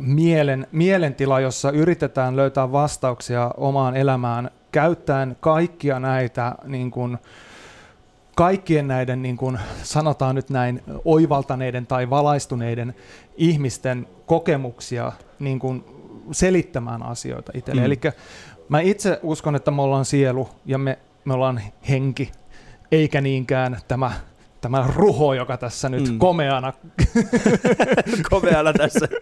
mielen, mielentila, jossa yritetään löytää vastauksia omaan elämään käyttäen kaikkia näitä niin kuin, kaikkien näiden, niin kuin sanotaan nyt näin, oivaltaneiden tai valaistuneiden ihmisten kokemuksia niin kuin selittämään asioita itselle. Mm. Eli mä itse uskon, että me ollaan sielu ja me, me ollaan henki, eikä niinkään tämä tämä ruho, joka tässä nyt mm. komeana... komeana tässä.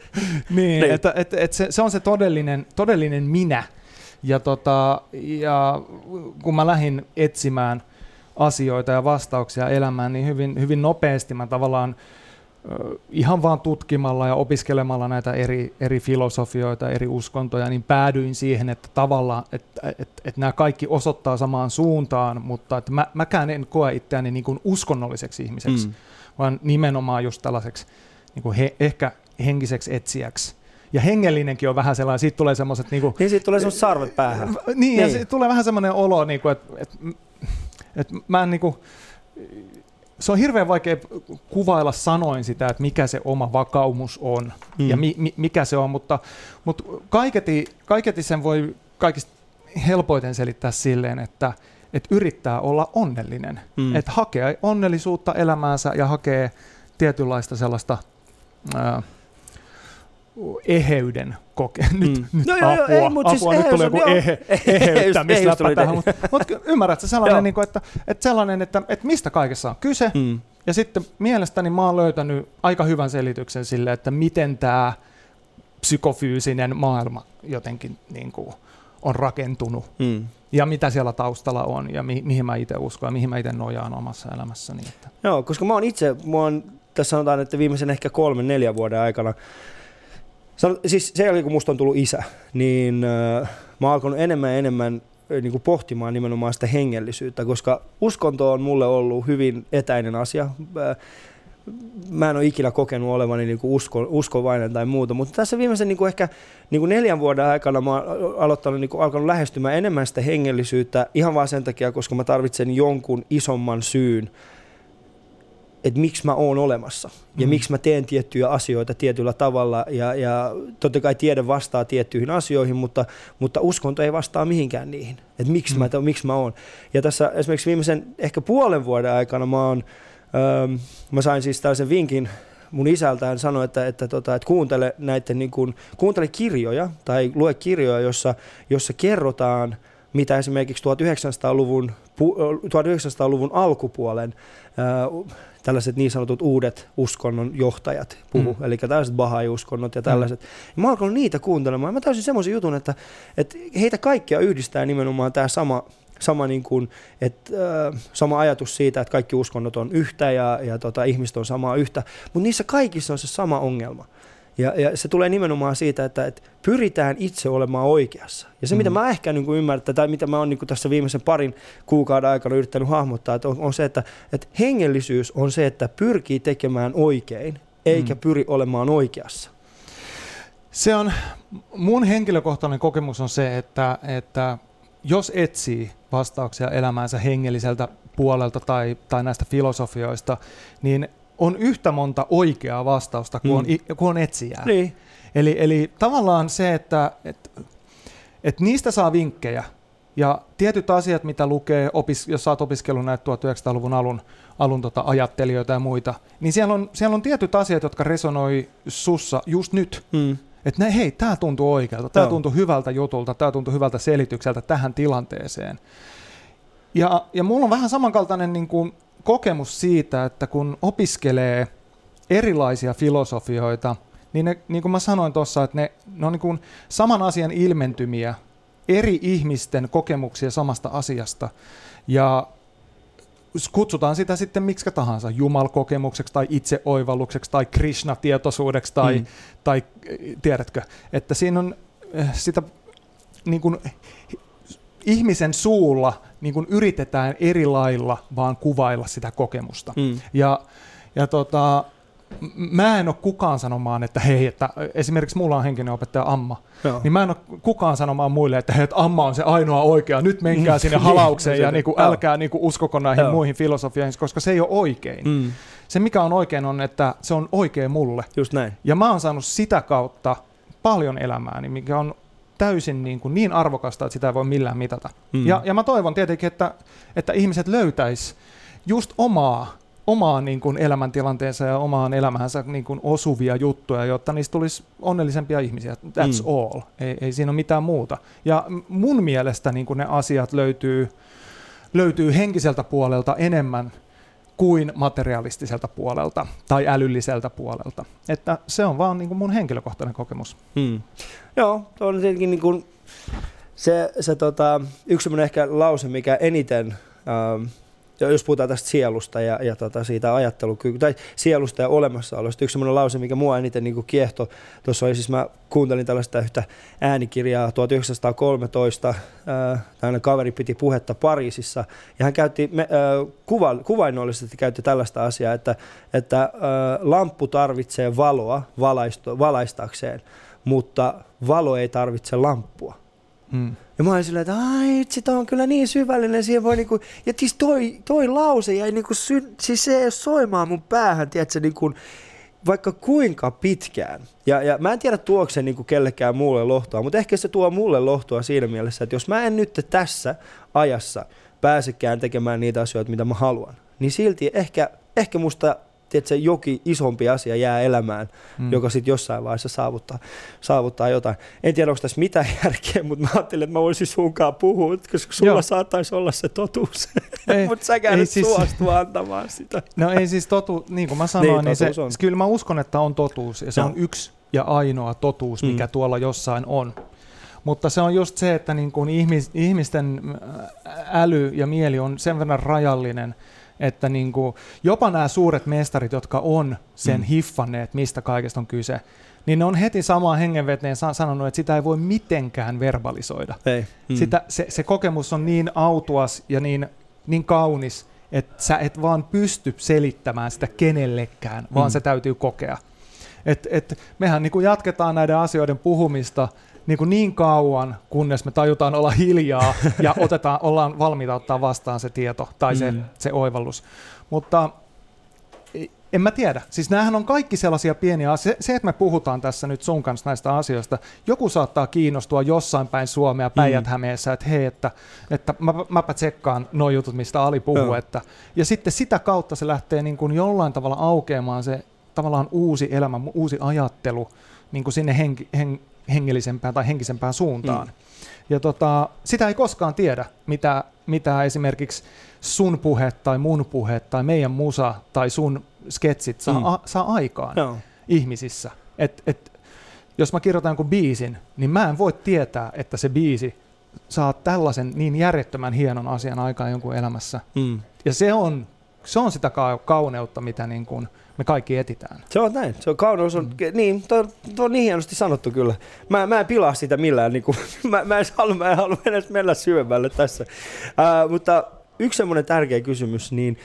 niin, niin. Että, että, että se, se on se todellinen, todellinen minä. Ja, tota, ja kun mä lähdin etsimään asioita ja vastauksia elämään, niin hyvin, hyvin nopeasti mä tavallaan ihan vaan tutkimalla ja opiskelemalla näitä eri, eri filosofioita, eri uskontoja, niin päädyin siihen, että tavallaan, että, että, että, nämä kaikki osoittaa samaan suuntaan, mutta että mä, mäkään en koe itseäni niin kuin uskonnolliseksi ihmiseksi, mm. vaan nimenomaan just tällaiseksi niin kuin he, ehkä henkiseksi etsijäksi. Ja hengellinenkin on vähän sellainen, siitä tulee semmoiset... Niin, kuin, niin siitä tulee semmoiset sarvet päähän. Niin, niin. ja siitä tulee vähän semmoinen olo, niin kuin, että, että, että mä en niin kuin, se on hirveän vaikea kuvailla sanoin sitä, että mikä se oma vakaumus on mm. ja mi, mi, mikä se on, mutta, mutta kaiketi, kaiketi sen voi kaikista helpoiten selittää silleen, että, että yrittää olla onnellinen, mm. että hakee onnellisuutta elämäänsä ja hakee tietynlaista sellaista ää, eheyden koke. Nyt, mm. nyt no joo, apua, ei, mutta siis apua, nyt tulee joku ehe, eheyttämisläppä tähän. Mutta mut ymmärrätkö sellainen, niin kuin, että, että sellainen, että, että mistä kaikessa on kyse. Mm. Ja sitten mielestäni mä oon löytänyt aika hyvän selityksen sille, että miten tämä psykofyysinen maailma jotenkin niin kuin, on rakentunut. Mm. Ja mitä siellä taustalla on ja mi- mihin mä itse uskon ja mihin mä itse nojaan omassa elämässäni. Että. Joo, koska mä oon itse, mä oon, tässä sanotaan, että viimeisen ehkä kolmen, neljän vuoden aikana Sano, siis sen jälkeen, kun musta on tullut isä, niin äh, mä alkanut enemmän ja enemmän äh, niin kuin pohtimaan nimenomaan sitä hengellisyyttä, koska uskonto on mulle ollut hyvin etäinen asia. Äh, mä en ole ikinä kokenut olevani niin kuin usko, uskovainen tai muuta, mutta tässä viimeisen niin kuin ehkä niin kuin neljän vuoden aikana mä oon aloittanut, niin kuin, alkanut lähestymään enemmän sitä hengellisyyttä ihan vaan sen takia, koska mä tarvitsen jonkun isomman syyn että miksi mä oon olemassa ja mm. miksi mä teen tiettyjä asioita tietyllä tavalla ja, ja totta kai tiede vastaa tiettyihin asioihin, mutta, mutta uskonto ei vastaa mihinkään niihin, että miksi, mm. mä, miksi mä oon. Ja tässä esimerkiksi viimeisen ehkä puolen vuoden aikana mä oon, ähm, mä sain siis tällaisen vinkin mun isältä, hän sanoi, että, että, tota, että kuuntele näiden niin kuin, kuuntele kirjoja tai lue kirjoja, jossa, jossa kerrotaan mitä esimerkiksi 1900-luvun, 1900-luvun alkupuolen tällaiset niin sanotut uudet uskonnon johtajat puhu, mm. eli tällaiset bahai-uskonnot ja mm. tällaiset. Mm. Ja mä alkoin niitä kuuntelemaan. Mä täysin semmoisen jutun, että, että heitä kaikkia yhdistää nimenomaan tämä sama, sama, niin kuin, että, äh, sama ajatus siitä, että kaikki uskonnot on yhtä ja, ja tota, ihmiset on samaa yhtä, mutta niissä kaikissa on se sama ongelma. Ja, ja se tulee nimenomaan siitä, että, että pyritään itse olemaan oikeassa. Ja se, mm. mitä mä ehkä niin kuin ymmärrän, tai mitä mä oon niin kuin tässä viimeisen parin kuukauden aikana yrittänyt hahmottaa, että on, on se, että, että hengellisyys on se, että pyrkii tekemään oikein, eikä mm. pyri olemaan oikeassa. Se on, mun henkilökohtainen kokemus on se, että, että jos etsii vastauksia elämäänsä hengelliseltä puolelta tai, tai näistä filosofioista, niin on yhtä monta oikeaa vastausta kuin, mm. on, kuin on etsijää. Niin. Eli, eli tavallaan se, että et, et niistä saa vinkkejä, ja tietyt asiat, mitä lukee, opis, jos olet opiskellut näitä 1900-luvun alun, alun tota ajattelijoita ja muita, niin siellä on, siellä on tietyt asiat, jotka resonoi sussa just nyt. Mm. Että hei, tämä tuntuu oikealta, tämä tuntuu hyvältä jutulta, tämä tuntuu hyvältä selitykseltä tähän tilanteeseen. Ja, ja mulla on vähän samankaltainen niin kuin kokemus siitä, että kun opiskelee erilaisia filosofioita, niin ne, niin kuin mä sanoin tuossa, että ne, ne on niin kuin saman asian ilmentymiä, eri ihmisten kokemuksia samasta asiasta. Ja kutsutaan sitä sitten miksi tahansa, jumalkokemukseksi tai itseoivallukseksi tai Krishna-tietoisuudeksi tai, mm. tai tiedätkö, että siinä on eh, sitä niin kuin, ihmisen suulla niin kuin yritetään eri lailla vaan kuvailla sitä kokemusta. Mm. Ja, ja tota, mä en ole kukaan sanomaan, että hei, että esimerkiksi mulla on henkinen opettaja Amma, Joo. niin mä en ole kukaan sanomaan muille, että hei, että Amma on se ainoa oikea, nyt menkää sinne halaukseen Niin, ja niinku, älkää niinku uskoko näihin Joo. muihin filosofioihin, koska se ei ole oikein. Mm, Se mikä on oikein on, että se on oikein mulle. just näin. Ja mä oon saanut sitä kautta paljon elämääni, mikä on täysin niin, kuin niin arvokasta, että sitä ei voi millään mitata. Mm. Ja, ja mä toivon tietenkin, että, että ihmiset löytäis just omaa, omaan niin kuin elämäntilanteensa ja omaan elämäänsä niin kuin osuvia juttuja, jotta niistä tulisi onnellisempia ihmisiä. That's Mm. all. Ei, ei siinä ole mitään muuta. Ja mun mielestä niin kuin ne asiat löytyy, löytyy henkiseltä puolelta enemmän kuin materialistiselta puolelta tai älylliseltä puolelta. Että se on vaan niin kuin mun henkilökohtainen kokemus. Mm. Joo, tuo on tietenkin niin kuin se, se tota, yksi ehkä lause, mikä eniten, ähm, jos puhutaan tästä sielusta ja, ja tota, siitä ajattelukyky, tai sielusta ja olemassaolosta, yksi semmoinen lause, mikä mua eniten niin kiehto, tuossa oli siis, mä kuuntelin tällaista yhtä äänikirjaa 1913, äh, tällainen kaveri piti puhetta Pariisissa, ja hän käytti me, äh, kuva, kuvainnollisesti käytti tällaista asiaa, että, että äh, lamppu tarvitsee valoa valaistakseen, mutta valo ei tarvitse lamppua. Mm. Ja mä olin silleen, että ai itse, toi on kyllä niin syvällinen, siihen voi niinku, ja siis toi, toi lause jäi niinku, sy, siis se ei soimaan mun päähän, tiedätkö, niinku, vaikka kuinka pitkään. Ja, ja mä en tiedä tuoko se niinku kellekään muulle lohtoa, mutta ehkä se tuo mulle lohtoa siinä mielessä, että jos mä en nyt tässä ajassa pääsekään tekemään niitä asioita, mitä mä haluan, niin silti ehkä, ehkä musta tiedätkö, jokin isompi asia jää elämään, mm. joka sitten jossain vaiheessa saavuttaa, saavuttaa jotain. En tiedä, onko tässä mitään järkeä, mutta mä ajattelin, että mä voisin sunkaan puhua, koska sulla Joo. saattaisi olla se totuus. Mutta säkään ei siis- suostu antamaan sitä. No ei siis totu, niin kuin mä sanoin, Niin, niin, se, on. kyllä mä uskon, että on totuus ja se Joo. on yksi ja ainoa totuus, mikä Mm. tuolla jossain on. Mutta se on just se, että niin kuin ihmis, ihmisten äly ja mieli on sen verran rajallinen, että niin kuin jopa nämä suuret mestarit, jotka on sen Mm. hiffanneet, mistä kaikesta on kyse, niin ne on heti samaan hengenveteen sa- sanonut, että sitä ei voi mitenkään verbalisoida. Ei. Mm. Sitä, se, se kokemus on niin autuas ja niin, niin kaunis, että sä et vaan pysty selittämään sitä kenellekään, vaan Mm. se täytyy kokea. Et, et, mehän niin kuin jatketaan näiden asioiden puhumista niin, kuin niin kauan, kunnes me tajutaan olla hiljaa ja otetaan, ollaan valmiita ottaa vastaan se tieto tai se, Mm. se oivallus. Mutta ei- en mä tiedä. Siis näähän on kaikki sellaisia pieniä asioita. Se, että me puhutaan tässä nyt sun kanssa näistä asioista, joku saattaa kiinnostua jossain päin Suomea, Päijät-Hämeessä, että hei, että, että mä, mäpä tsekkaan nuo jutut, mistä Ali puhuu. Joo. Että, ja sitten sitä kautta se lähtee niin kuin jollain tavalla aukeamaan se tavallaan uusi elämä, uusi ajattelu niin kuin sinne henki, hen, hengellisempään tai henkisempään suuntaan. Mm. Ja tota, sitä ei koskaan tiedä, mitä, mitä esimerkiksi sun puhe tai mun puhe tai meidän musa tai sun sketsit saa, Mm. a, saa aikaan Joo. ihmisissä. Et, et, jos mä kirjoitan jonkun biisin, niin mä en voi tietää, että se biisi saa tällaisen niin järjettömän hienon asian aikaan jonkun elämässä. Mm. Ja se on, se on sitä ka- kauneutta, mitä niin kuin me kaikki etitään. Se on näin. Se on kauneus on, mm. niin, toi, toi on niin hienosti sanottu kyllä. Mä, mä en pilaa sitä millään, niin kuin, mä, mä, en halua, mä en halua edes mennä syvemmälle tässä. Uh, mutta yksi semmoinen tärkeä kysymys, niin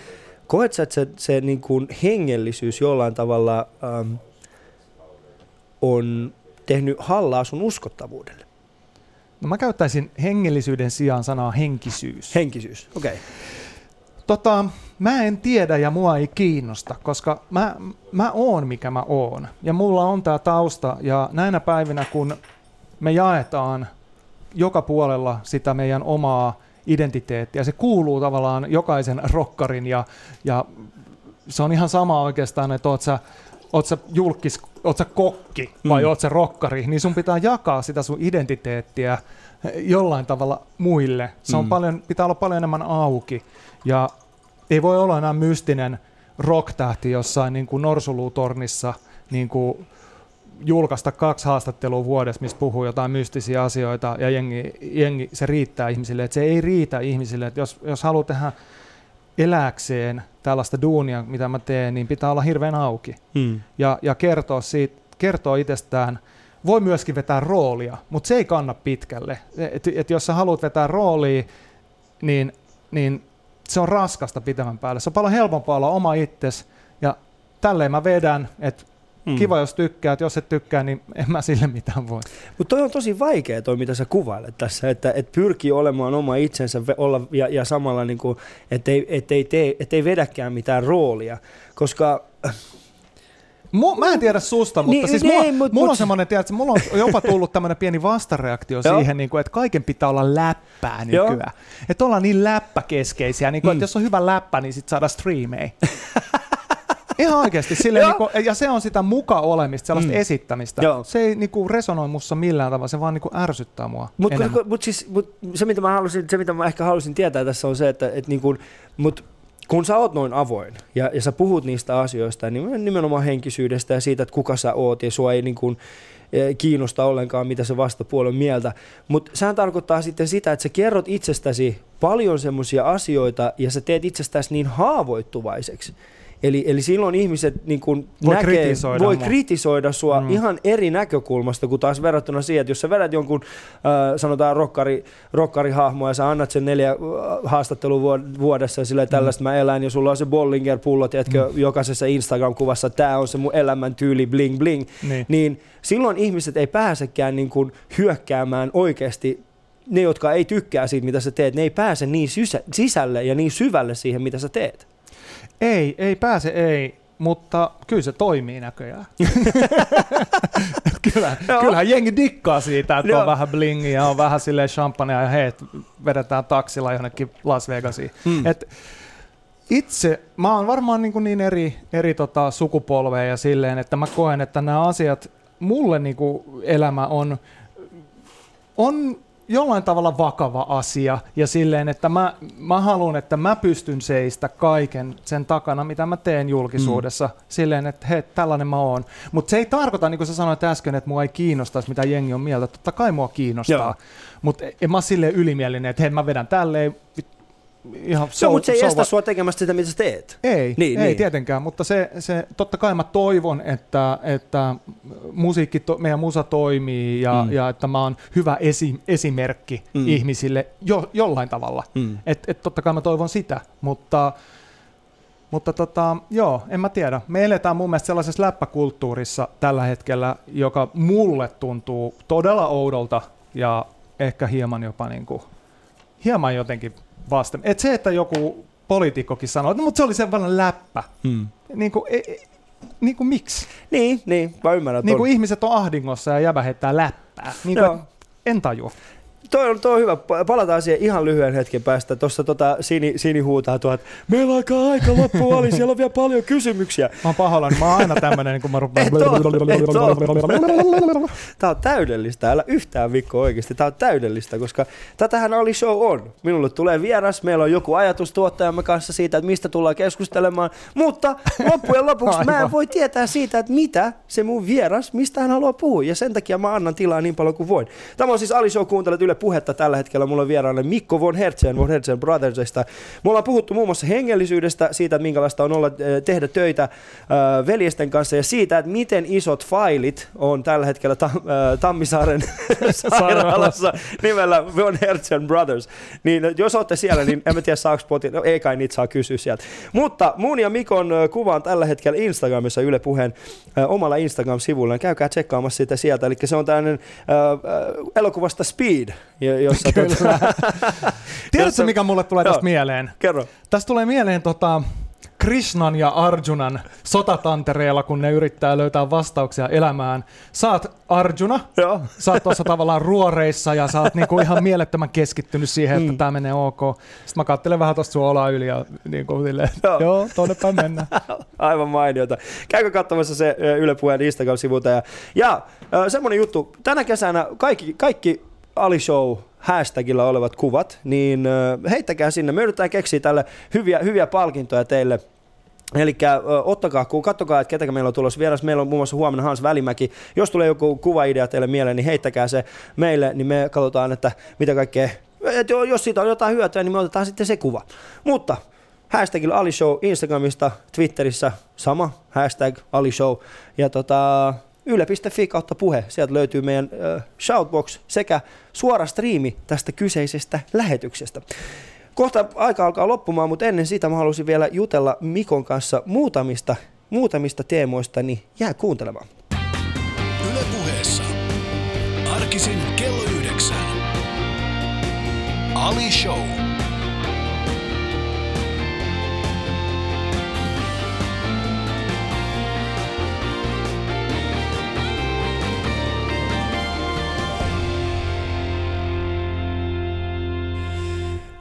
koet sä, että se, se niin kuin hengellisyys jollain tavalla um, on tehnyt hallaa sun uskottavuudelle? No mä käyttäisin hengellisyyden sijaan sanaa henkisyys. Henkisyys, okei. Okay. Tota, mä en tiedä ja mua ei kiinnosta, koska mä, mä oon mikä mä oon. Ja mulla on tää tausta ja näinä päivinä kun me jaetaan joka puolella sitä meidän omaa identiteettiä, se kuuluu tavallaan jokaisen rokkarin ja, ja se on ihan sama oikeastaan, että oot sä, oot sä julkis, oot sä kokki vai Mm. oot sä rokkari, niin sun pitää jakaa sitä sun identiteettiä jollain tavalla muille. Se on Mm. paljon, pitää olla paljon enemmän auki ja ei voi olla enää mystinen rocktähti jossain niin kuin Norsulutornissa niin kuin julkaista kaksi haastattelua vuodessa, missä puhuu jotain mystisiä asioita ja jengi, jengi, se riittää ihmisille. Et se ei riitä ihmisille, että jos, jos haluaa tehdä eläkseen tällaista duunia, mitä mä teen, niin pitää olla hirveän auki Mm. ja, ja kertoa, siitä, kertoa itsestään. Voi myöskin vetää roolia, mutta se ei kanna pitkälle. Et, et jos sä haluat vetää roolia, niin, niin se on raskasta pitemmän päälle. Se on paljon helpompaa olla oma itses ja tälleen mä vedän, että Mm. kiva jos tykkäät, jos et tykkää, niin en mä sille mitään voi. Mutta toi on tosi vaikea toi, mitä sä kuvailet tässä, että et pyrkii olemaan oma itsensä olla, ja, ja samalla niinku, ettei, ettei, tee, ettei vedäkään mitään roolia, koska Mu, mä en tiedä susta, mutta Niin, siis niin, mulla, mut- mulla mut- on semmoinen, tiedätkö, mulla on jopa tullut tämmöinen pieni vastareaktio siihen, niin kuin, että kaiken pitää olla läppää nykyään. Että ollaan niin läppäkeskeisiä, niin kuin, Mm. että jos on hyvä läppä, niin sit saadaan striimejä. Ihan oikeasti. Sille, Joo. niin kuin, ja se on sitä muka olemista, sellaista Mm. esittämistä. Joo. Se ei niin kuin, resonoi mussa millään tavalla, se vaan niin kuin, ärsyttää mua Mutta mut, siis, mut se, mitä mä halusin, se, mitä mä ehkä halusin tietää tässä on se, että et niin kun, mut kun sä oot noin avoin ja, ja sä puhut niistä asioista, niin nimenomaan henkisyydestä ja siitä, että kuka sä oot ja sua ei niin kun, eh, kiinnosta ollenkaan, mitä se vastapuoli on mieltä. Mutta sehän tarkoittaa sitten sitä, että sä kerrot itsestäsi paljon semmoisia asioita ja sä teet itsestäsi niin haavoittuvaiseksi. Eli, eli silloin ihmiset niin kun Voi näkee, kritisoida voi mua. kritisoida sua Mm. mm. ihan eri näkökulmasta kuin taas verrattuna siihen, että jos sä vedät jonkun, äh, sanotaan rokkari, rokkarihahmoa ja sä annat sen neljä äh, haastattelua vuod- vuodessa ja silleen tällaista mä elän ja sulla on se Bollinger-pullo, tiedätkö, mm. jokaisessa Instagram-kuvassa, tää on se mun elämäntyyli, bling bling, Niin. niin silloin ihmiset ei pääsekään niin kuin hyökkäämään oikeasti ne, jotka ei tykkää siitä, mitä sä teet, ne ei pääse niin sysä- sisälle ja niin syvälle siihen, mitä sä teet. Ei, ei pääse, ei, mutta kyllä se toimii näköjään. kyllä, kyllähän jengi dikkaa siitä, että on vähän blingiä ja on vähän silleen champagnea ja hei, et vedetään taksilla jonnekin Las Vegasiin. Mm. Et itse, mä oon varmaan niin, niin eri, eri tota sukupolveja ja silleen, että mä koen, että nämä asiat, mulle niin elämä on, on jollain tavalla vakava asia ja silleen, että mä, mä haluan, että mä pystyn seistä kaiken sen takana, mitä mä teen julkisuudessa, mm. silleen, että hei, tällainen mä oon. Mutta se ei tarkoita, niin kuin sä sanoit äsken, että mua ei kiinnostaisi, mitä jengi on mieltä. Totta kai mua kiinnostaa, mutta en mä ole silleen ylimielinen, että hei, mä vedän tälleen, ihan So, no, mutta se ei so estä sua tekemästä sitä, mitä sä teet. Ei, Niin, ei niin. tietenkään, mutta se, se, totta kai mä toivon, että, että musiikki, to, meidän musa toimii ja, Mm. ja että mä oon hyvä esi, esimerkki mm. ihmisille jo, jollain tavalla. Mm. Et, et totta kai mä toivon sitä, mutta, mutta tota, joo, en mä tiedä. Me eletään mun mielestä sellaisessa läppäkulttuurissa tällä hetkellä, joka mulle tuntuu todella oudolta ja ehkä hieman jopa niin kuin, hieman jotenkin vasten. Et se, että joku poliitikkokin sanoo, että no, mutta se oli sellainen läppä. Mm. Niin kuin, ei, ei- niin kuin miksi? Niin, niin, mä ymmärrän. Niin kuin ihmiset on ahdingossa ja jäbä heittää läppää. Niin kuin, en tajua. Toi on, toi on hyvä. Pa- Palataan siihen ihan lyhyen hetken päästä. Tuossa tota, Sini, Sini huutaa tuot, meillä alkaa aika loppu, Ali, siellä on vielä paljon kysymyksiä. Mä oon pahoillani, mä oon aina tämmönen, kun mä rupean... Tämä on täydellistä, älä yhtään vikko oikeasti. Tämä on täydellistä, koska tätähän Ali Show on. Minulle tulee vieras, meillä on joku ajatus tuottajamme kanssa siitä, että mistä tullaan keskustelemaan. Mutta loppujen lopuksi mä en voi tietää siitä, että mitä se mun vieras, mistä hän haluaa puhua. Ja sen takia mä annan tilaa niin paljon kuin voin. Tämä on siis Ali Show, kuuntelet Yle Puhetta tällä hetkellä. Mulla on vieraana Mikko von Hertzen, von Hertzen Brothersista. Me ollaan puhuttu muun muassa hengellisyydestä, siitä, että minkälaista on olla eh, tehdä töitä äh, veljesten kanssa ja siitä, että miten isot failit on tällä hetkellä tam, äh, Tammisaaren sairaalassa nimellä Von Hertzen Brothers. Niin jos olette siellä, niin en mä tiedä saako spotin, no ei kai niitä saa kysyä sieltä. Mutta mun ja Mikon kuva on tällä hetkellä Instagramissa Yle Puheen äh, omalla Instagram-sivulla. Käykää tsekkaamassa sitä sieltä. Eli se on tämmöinen äh, äh, elokuvasta Speed, jossa... Kyllä. Tiedätkö, mikä mulle tulee tästä mieleen? Kerro. Tästä tulee mieleen tota, Krishnan ja Arjunan sotatantereella, kun ne yrittää löytää vastauksia elämään. Saat Arjuna, Joo. sä oot tuossa tavallaan ruoreissa ja sä oot niinku ihan mielettömän keskittynyt siihen, että Mm. tämä menee ok. Sitten mä katselen vähän tuosta sun yli ja niinku silleen, Joo. joo, tonne päin mennään. Aivan mainiota. Käykö katsomassa se Yle Puheen Instagram-sivulta. Ja, ja ö, semmonen juttu, tänä kesänä kaikki, kaikki Ali Show hashtagilla olevat kuvat, niin heittäkää sinne. Me yritetään keksiä tälle hyviä, hyviä palkintoja teille. Eli ottakaa, kun kattokaa, että ketä meillä on tulossa vieras. Meillä on muun muassa huomenna Hans Välimäki. Jos tulee joku kuvaidea teille mieleen, niin heittäkää se meille, niin me katsotaan, että mitä kaikkea. Et jo- jos siitä on jotain hyötyä, niin me otetaan sitten se kuva. Mutta hashtagilla Ali Show Instagramista, Twitterissä sama hashtag Ali Show. Ja tota, yle.fi kautta puhe. Sieltä löytyy meidän äh, shoutbox sekä suora striimi tästä kyseisestä lähetyksestä. Kohta aika alkaa loppumaan, mutta ennen sitä mä haluaisin vielä jutella Mikon kanssa muutamista muutamista teemoista, niin jää kuuntelemaan. Yle puheessa. Arkisin kello yhdeksän. Ali Show.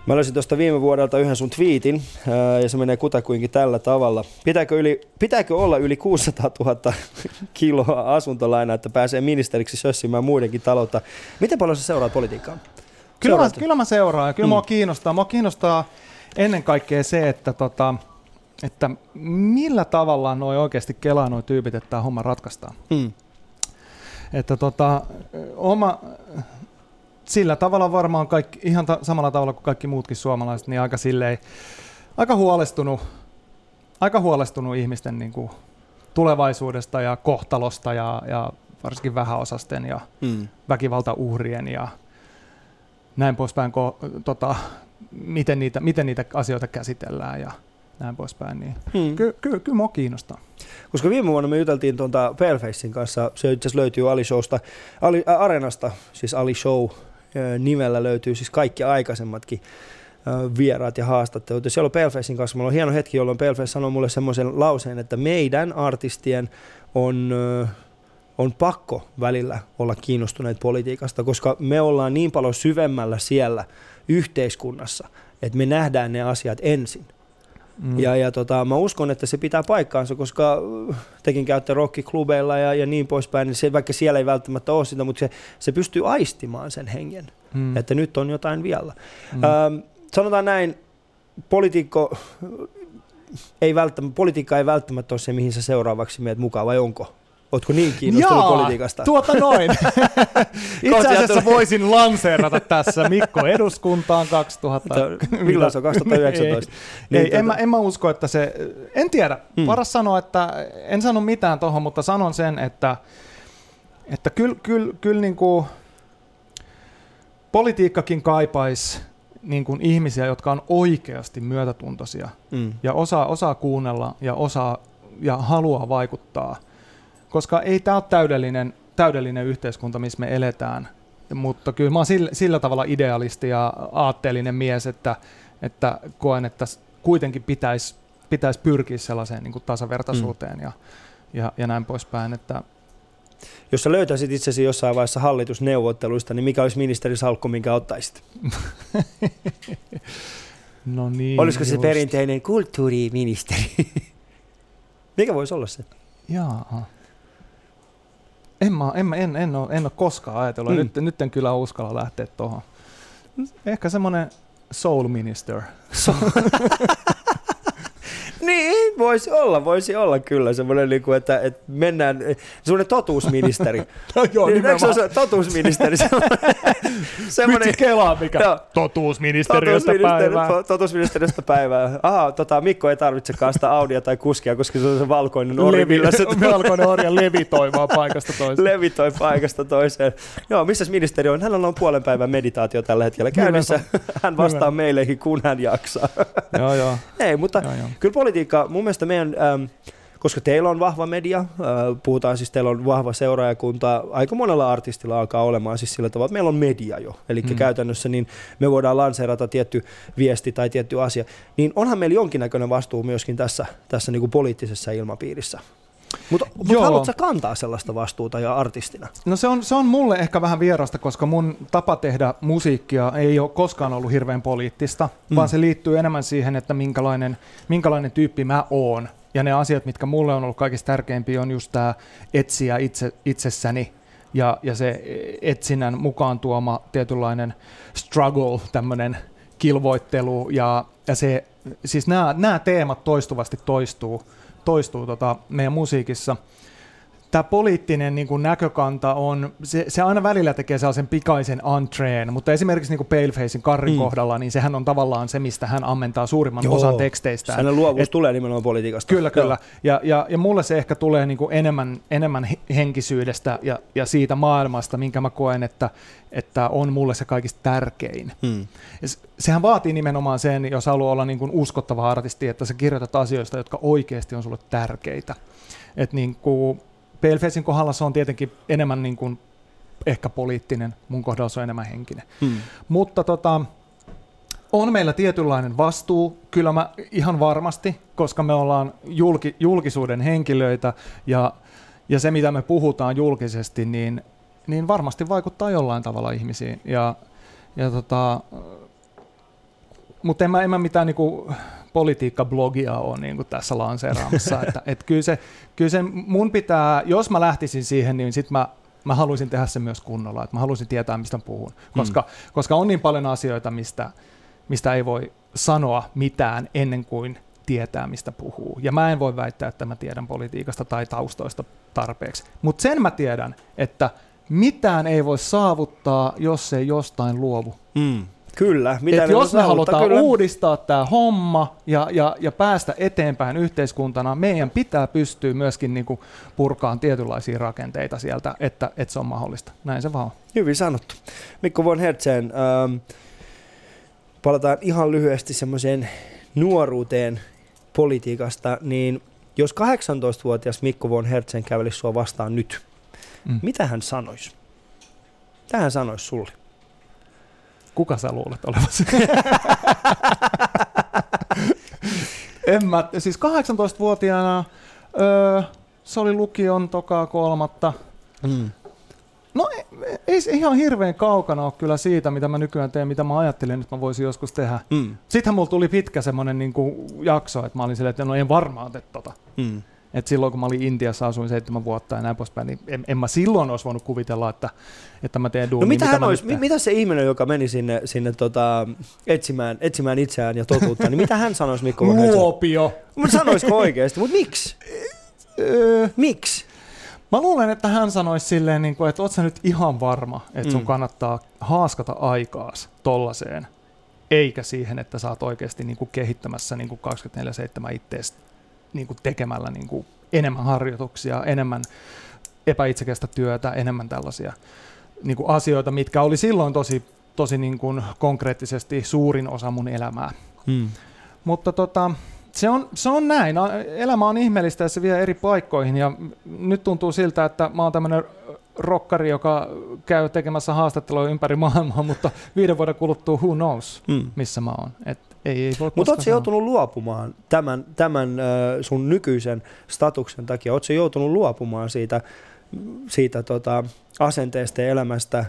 Mä löysin tuosta viime vuodelta yhden sun twiitin, ja se menee kutakuinkin tällä tavalla. Pitääkö, yli, pitääkö olla yli 600 000 kiloa asuntolainaa, että pääsee ministeriksi sössimään muidenkin taloutta? Miten paljon sä seuraat politiikkaa? Kyllä mä, kyllä mä seuraan ja kyllä mm. mua kiinnostaa. Mua kiinnostaa ennen kaikkea se, että, tota, että millä tavalla noi oikeasti kelaa noi tyypit, että tämä homma ratkaistaan. Mm. Että tota, oma, sillä tavalla varmaan kaikki, ihan ta- samalla tavalla kuin kaikki muutkin suomalaiset, niin aika silleen, aika huolestunut, aika huolestunut ihmisten niin kuin, tulevaisuudesta ja kohtalosta ja, ja varsinkin vähäosasten ja Mm. väkivaltauhrien ja näin poispäin, ko- tota, miten, niitä, miten niitä asioita käsitellään ja näin poispäin. Niin. Mm. Ky- ky- kyllä mua kiinnostaa. Koska viime vuonna me juteltiin tuonta Palefacein kanssa, se itse asiassa löytyy Ali Showsta, Ali, ä, Areenasta, siis Ali Show nimellä löytyy siis kaikki aikaisemmatkin vieraat ja haastattelut. Ja siellä on Palefacein kanssa, mulla on hieno hetki, jolloin Paleface sanoi mulle semmoisen lauseen, että meidän artistien on, on pakko välillä olla kiinnostuneet politiikasta, koska me ollaan niin paljon syvemmällä siellä yhteiskunnassa, että me nähdään ne asiat ensin. Mm. Ja, ja tota, mä uskon, että se pitää paikkaansa, koska äh, tekin käytte rockiklubeilla ja, ja niin poispäin, niin se, vaikka siellä ei välttämättä ole sitä, mutta se, se pystyy aistimaan sen hengen, mm. että nyt on jotain vielä. mm. Mm. Ähm, sanotaan näin, politiikko ei välttämättä, politiikka ei välttämättä ole se, mihin sä seuraavaksi meet mukaan, vai onko? Ootko niin kiinnostunut Jaa, politiikasta? Tuota noin. Itse asiassa voisin lanseerata tässä Mikko eduskuntaan 2000. Milloin se on? 2019? Ei, Niin, ei, en, mä, tota- en mä usko, että se... En tiedä. Hmm. Hmm. Paras sanoa, että en sano mitään tuohon, mutta sanon sen, että, että kyllä kyl, kyl niinku, politiikkakin kaipaisi niin kuin ihmisiä, jotka on oikeasti myötätuntoisia Mm. ja osaa, osaa kuunnella ja osaa ja haluaa vaikuttaa. Koska ei tämä ole täydellinen, täydellinen yhteiskunta, missä me eletään. Mutta kyllä mä oon sillä, sillä tavalla idealisti ja aatteellinen mies, että, että koen, että kuitenkin pitäisi pitäisi pyrkiä sellaiseen niin kuin tasavertaisuuteen mm. ja, ja, ja näin poispäin. Että Jos sä löytäisit itsesi jossain vaiheessa hallitusneuvotteluista, niin mikä olisi ministerisalkku, minkä ottaisit? no niin, Olisiko se just. perinteinen kulttuuriministeri? Mikä voisi olla se? Jaa. En, mä, en, en, en, ole, en ole koskaan ajatellut. Mm. Nyt, nyt en kyllä uskalla lähteä tuohon. Ehkä semmoinen soul minister. Niin, voisi olla, voisi olla kyllä semmoinen, niin kuin, että, että mennään, semmoinen totuusministeri. No joo, niin, eikö se totuusministeri? semmoinen, Vitsi kelaa, mikä Joo. totuusministeriöstä päivää. to- totuusministeriöstä päivää. Aha, tota, Mikko ei tarvitsekaan sitä Audia tai kuskia, koska se on se valkoinen ori, Levi, millä se valkoinen orja levitoimaan paikasta toiseen. levitoi paikasta toiseen. Joo, missäs ministeri on? Hänellä on puolen päivän meditaatio tällä hetkellä käynnissä. Hän vastaa Hyvä. meileihin, kun hän jaksaa. joo, joo, Ei, mutta joo, joo. Kyllä politiikka, mun mielestä meidän, ähm, koska teillä on vahva media, äh, puhutaan siis, teillä on vahva seuraajakunta, aika monella artistilla alkaa olemaan siis sillä tavalla, että meillä on media jo, eli mm. Käytännössä niin me voidaan lanseerata tietty viesti tai tietty asia, niin onhan meillä jonkinnäköinen vastuu myöskin tässä, tässä niin kuin poliittisessa ilmapiirissä. Mutta mut haluatko kantaa sellaista vastuuta ja artistina? No se on, se on mulle ehkä vähän vierasta, koska mun tapa tehdä musiikkia ei ole koskaan ollut hirveän poliittista, mm. vaan se liittyy enemmän siihen, että minkälainen, minkälainen tyyppi mä oon. Ja ne asiat, mitkä mulle on ollut kaikista tärkeimpiä, on just tämä etsiä itse, itsessäni ja, ja se etsinnän mukaan tuoma tietynlainen struggle, tämmöinen kilvoittelu ja, ja se, siis nämä, nämä teemat toistuvasti toistuu, toistuu tota meidän musiikissa. Tämä poliittinen niin kuin näkökanta on, se, se aina välillä tekee sellaisen pikaisen entreen, mutta esimerkiksi niin kuin Palefacein Karrin mm. kohdalla, niin sehän on tavallaan se, mistä hän ammentaa suurimman Joo. osan teksteistä. Hänen luovuus Et, tulee nimenomaan politiikasta. Kyllä, kyllä. Ja, ja, ja mulle se ehkä tulee niin kuin enemmän, enemmän henkisyydestä ja, ja siitä maailmasta, minkä mä koen, että, että on mulle se kaikista tärkein. Mm. Sehän vaatii nimenomaan sen, jos haluaa olla niin kuin uskottava artisti, että sä kirjoitat asioista, jotka oikeasti on sulle tärkeitä. Että niin kuin Palefacein kohdalla se on tietenkin enemmän niin kuin ehkä poliittinen, mun kohdalla se on enemmän henkinen. Hmm. Mutta tota, on meillä tietynlainen vastuu, kyllä mä ihan varmasti, koska me ollaan julki, julkisuuden henkilöitä ja, ja se mitä me puhutaan julkisesti, niin, niin varmasti vaikuttaa jollain tavalla ihmisiin. Ja, ja tota, mutta en mä, en mä mitään niinku politiikkablogia ole niin kuin tässä lanseeraamassa. että, et kyllä, se, kyllä se mun pitää, jos mä lähtisin siihen, niin sitten mä, mä haluaisin tehdä sen myös kunnolla, että mä haluaisin tietää, mistä puhun. Koska, mm. koska on niin paljon asioita, mistä, mistä ei voi sanoa mitään ennen kuin tietää, mistä puhuu. Ja mä en voi väittää, että mä tiedän politiikasta tai taustoista tarpeeksi. Mutta sen mä tiedän, että mitään ei voi saavuttaa, jos ei jostain luovu. Mm. Kyllä. Mitä Et jos me halutaan kyllä. uudistaa tämä homma ja, ja, ja päästä eteenpäin yhteiskuntana, meidän pitää pystyä myöskin niinku purkaan tietynlaisia rakenteita sieltä, että, että se on mahdollista. Näin se vaan Hyvin sanottu. Mikko von Hertzen, ähm, palataan ihan lyhyesti semmoiseen nuoruuteen politiikasta, niin jos 18-vuotias Mikko von Hertzen kävelisi sua vastaan nyt, mm. mitä hän sanoisi? Mitä hän sanoisi sulle? Kuka sä luulet olevasi? en mä, siis 18-vuotiaana öö, se oli lukion tokaa kolmatta. Mm. No ei, ei se ihan hirveän kaukana ole kyllä siitä, mitä mä nykyään teen, mitä mä ajattelin, että mä voisin joskus tehdä. Mm. Sittenhän mulla tuli pitkä semmoinen niin jakso, että mä olin silleen, että no en varmaan tee tota. Mm. Et silloin kun mä olin Intiassa, asuin seitsemän vuotta ja näin poispäin, niin en, en mä silloin olisi voinut kuvitella, että, että mä teen duunia. No mitä, mitä, hän olisi, mitä se ihminen, joka meni sinne, sinne tota, etsimään, etsimään itseään ja totuutta, niin mitä hän sanoisi Mikko Luopio. Mutta sanoisiko oikeasti, mutta miksi? miksi? Mä luulen, että hän sanoisi silleen, niin kuin, että oot sä nyt ihan varma, että sun mm. kannattaa haaskata aikaas tollaseen, eikä siihen, että sä oot oikeasti niin kuin kehittämässä niin kuin 24-7 itteestä niin kuin tekemällä niin kuin enemmän harjoituksia, enemmän epäitsekästä työtä, enemmän tällaisia niin kuin asioita, mitkä oli silloin tosi, tosi niin kuin konkreettisesti suurin osa mun elämää. Hmm. Mutta tota, se on, se on näin. Elämä on ihmeellistä ja se vie eri paikkoihin ja nyt tuntuu siltä, että mä oon tämmöinen rokkari, joka käy tekemässä haastattelua ympäri maailmaa, mutta viiden vuoden kuluttua who knows, hmm. missä mä oon. Et ei, ei Mutta ootko joutunut luopumaan tämän, tämän sun nykyisen statuksen takia? Ootko joutunut luopumaan siitä, siitä tota, asenteesta ja elämästä,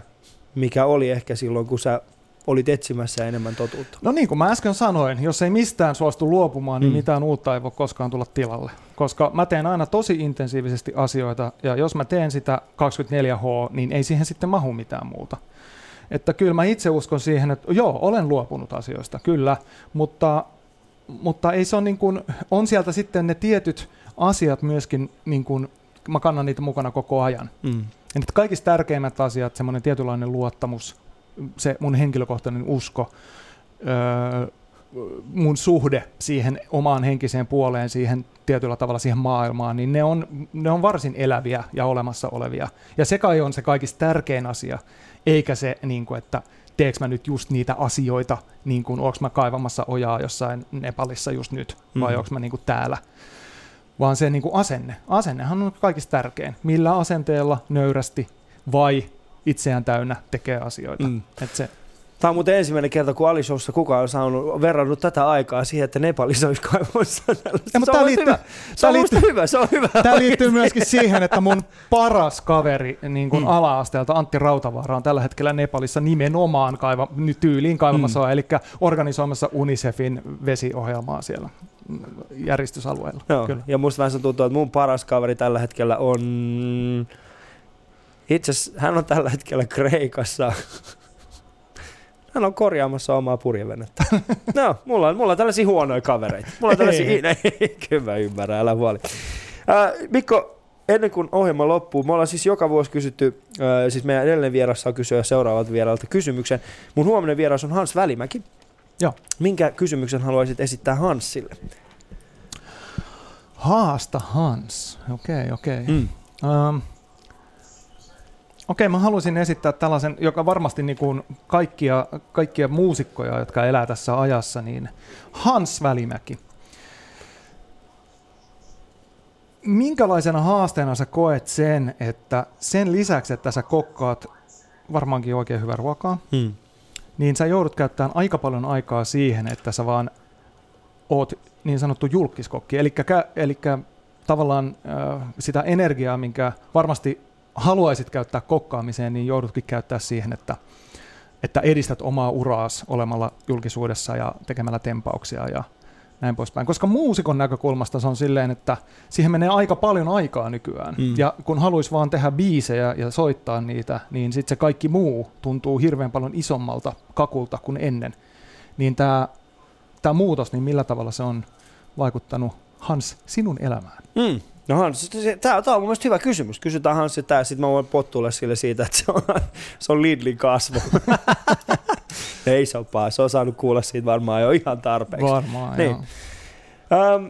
mikä oli ehkä silloin, kun sä olit etsimässä enemmän totuutta? No niin kuin mä äsken sanoin, jos ei mistään suostu luopumaan, niin mm. mitään uutta ei voi koskaan tulla tilalle. Koska mä teen aina tosi intensiivisesti asioita, ja jos mä teen sitä 24H, niin ei siihen sitten mahu mitään muuta. Että kyllä mä itse uskon siihen, että joo, olen luopunut asioista, kyllä, mutta, mutta ei se on niin kuin, on sieltä sitten ne tietyt asiat myöskin, niin kuin, mä kannan niitä mukana koko ajan. Mm. Nyt kaikista tärkeimmät asiat, semmoinen tietynlainen luottamus, se mun henkilökohtainen usko, öö, mun suhde siihen omaan henkiseen puoleen, siihen tietyllä tavalla siihen maailmaan, niin ne on, ne on varsin eläviä ja olemassa olevia. Ja se kai on se kaikista tärkein asia, eikä se, niin kuin, että teekö mä nyt just niitä asioita, niin kuin onko mä kaivamassa ojaa jossain Nepalissa just nyt, vai mm. onko mä niin kuin täällä. Vaan se niin kuin asenne. Asennehan on kaikista tärkein. Millä asenteella nöyrästi vai itseään täynnä tekee asioita. Mm. Et se, Tämä on muuten ensimmäinen kerta, kun Alishowssa kukaan on saanut verrannut tätä aikaa siihen, että Nepalissa olisi kaivamassa ja, mutta tämä liittyy, hyvä. Se on liittyy, hyvä, se on hyvä. Tämä liittyy myöskin siihen, että mun paras kaveri niin kuin mm. ala-asteelta Antti Rautavaara on tällä hetkellä Nepalissa nimenomaan kaiva, tyyliin kaivamassa, mm. eli organisoimassa UNICEFin vesiohjelmaa siellä järjestysalueella. Joo, Kyllä. ja musta vähän tuntuu, että mun paras kaveri tällä hetkellä on... Itse hän on tällä hetkellä Kreikassa hän on korjaamassa omaa purjevenettä. No, mulla on, mulla on tällaisia huonoja kavereita. Mulla on tällaisia, ei, ei, kyllä mä ymmärrän, älä huoli. Äh, Mikko, ennen kuin ohjelma loppuu, me ollaan siis joka vuosi kysytty, äh, siis meidän edellinen vieras saa kysyä seuraavalta vieraalta kysymyksen. Mun huominen vieras on Hans Välimäki. Joo. Minkä kysymyksen haluaisit esittää Hansille? Haasta Hans. Okei, okay, okei. Okay. Mm. Um, Okei, mä haluaisin esittää tällaisen, joka varmasti niin kuin kaikkia, kaikkia muusikkoja, jotka elää tässä ajassa, niin Hans Välimäki. Minkälaisena haasteena sä koet sen, että sen lisäksi, että sä kokkaat varmaankin oikein hyvää ruokaa, Mm. niin sä joudut käyttämään aika paljon aikaa siihen, että sä vaan oot niin sanottu julkiskokki. Eli tavallaan äh, sitä energiaa, minkä varmasti haluaisit käyttää kokkaamiseen, niin joudutkin käyttää siihen, että, että edistät omaa uraas olemalla julkisuudessa ja tekemällä tempauksia ja näin poispäin. Koska muusikon näkökulmasta se on silleen, että siihen menee aika paljon aikaa nykyään. Mm. Ja kun haluaisi vaan tehdä biisejä ja soittaa niitä, niin sitten se kaikki muu tuntuu hirveän paljon isommalta kakulta kuin ennen. Niin tämä muutos, niin millä tavalla se on vaikuttanut Hans sinun elämään? Mm. No tämä on mun mielestä hyvä kysymys. Kysytään Hansi tämä, sitten mä voin pottuilla sille siitä, että se on, se on Lidlin kasvo. Ei se ole paha, se on saanut kuulla siitä varmaan jo ihan tarpeeksi. Varmaan, Niin. joo. Ähm,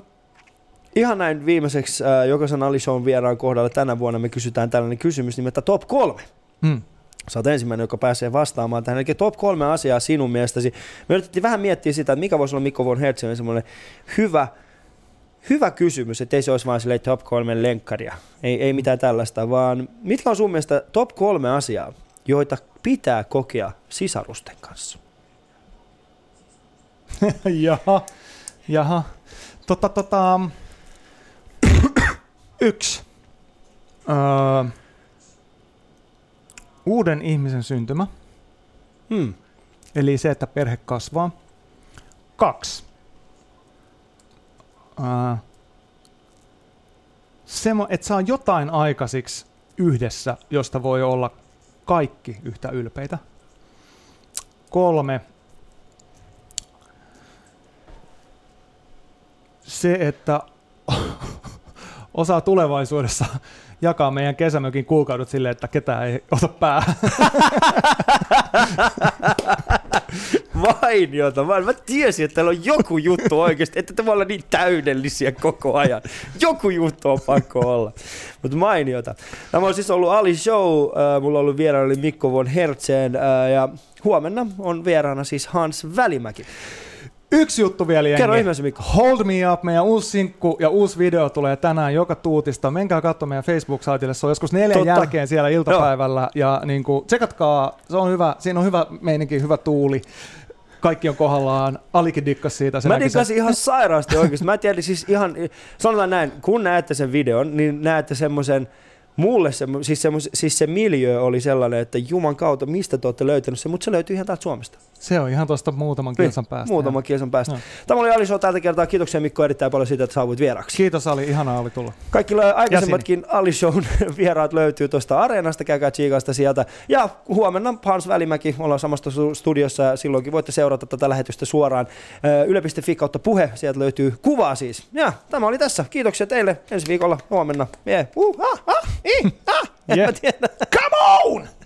ihan näin viimeiseksi äh, jokaisen Ali Shown vieraan kohdalla tänä vuonna me kysytään tällainen kysymys nimeltä top kolme. Mm. Sä oot ensimmäinen, joka pääsee vastaamaan tähän. Eli top kolme asiaa sinun mielestäsi. Me yritettiin vähän miettiä sitä, että mikä voisi olla Mikko von Hertzenen semmoinen hyvä, hyvä kysymys, että ei se olisi vain silleen top kolme lenkkaria. Ei, ei mitään tällaista, vaan mitkä on sun mielestä top kolme asiaa, joita pitää kokea sisarusten kanssa? jaha, jaha. Tota, tota, yksi. Öö, uuden ihmisen syntymä, Hmm. eli se, että perhe kasvaa. Kaksi. Semo, että saa jotain aikaisiksi yhdessä, josta voi olla kaikki yhtä ylpeitä. Kolme. Se, että osaa tulevaisuudessa jakaa meidän kesämökin kuukaudet silleen, että ketään ei ota päähän. Mainiota. Mä, mä tiesin, että teillä on joku juttu oikeasti, että te voi olla niin täydellisiä koko ajan. Joku juttu on pakko olla. Mutta mainiota. Tämä on siis ollut Ali Show. Äh, mulla on ollut vieraana oli Mikko von Hertzen. Äh, ja huomenna on vieraana siis Hans Välimäki. Yksi juttu vielä jengi. Kerro ihmeessä Mikko. Hold Me Up, meidän uusi sinkku ja uusi video tulee tänään joka tuutista. Menkää katsomaan meidän Facebook-saitille, se on joskus neljän Totta. jälkeen siellä iltapäivällä. Ja niin kuin, tsekatkaa, se on hyvä, siinä on hyvä meininki, hyvä tuuli. Kaikki on kohdallaan, Alikin dikkas siitä. Se Mä sen- dikkasin ihan sairaasti oikeasti. Mä tiedän siis ihan, sanotaan näin, kun näette sen videon, niin näette semmoisen, mulle semmo, siis, semmos, siis se miljö oli sellainen, että juman kautta, mistä te olette löytänyt sen, mutta se löytyy ihan täältä Suomesta. Se on ihan tuosta muutaman kilsan päästä. Niin, Muutaman joo. kilsan päästä. Joo. Tämä oli Ali Show tältä kertaa. Kiitoksia Mikko erittäin paljon siitä, että saavuit vieraksi. Kiitos Ali, ihanaa oli tulla. Kaikki aikaisemmatkin Ali Shown vieraat löytyy tuosta Areenasta, käykää tsiikasta sieltä. Ja huomenna Hans Välimäki, ollaan samasta studiossa ja silloinkin voitte seurata tätä lähetystä suoraan. Yle.fi kautta puhe, sieltä löytyy kuvaa siis. Ja tämä oli tässä. Kiitoksia teille ensi viikolla huomenna. Yeah. Uh, ah, ah, ih, ah. Yeah. mä tiedä.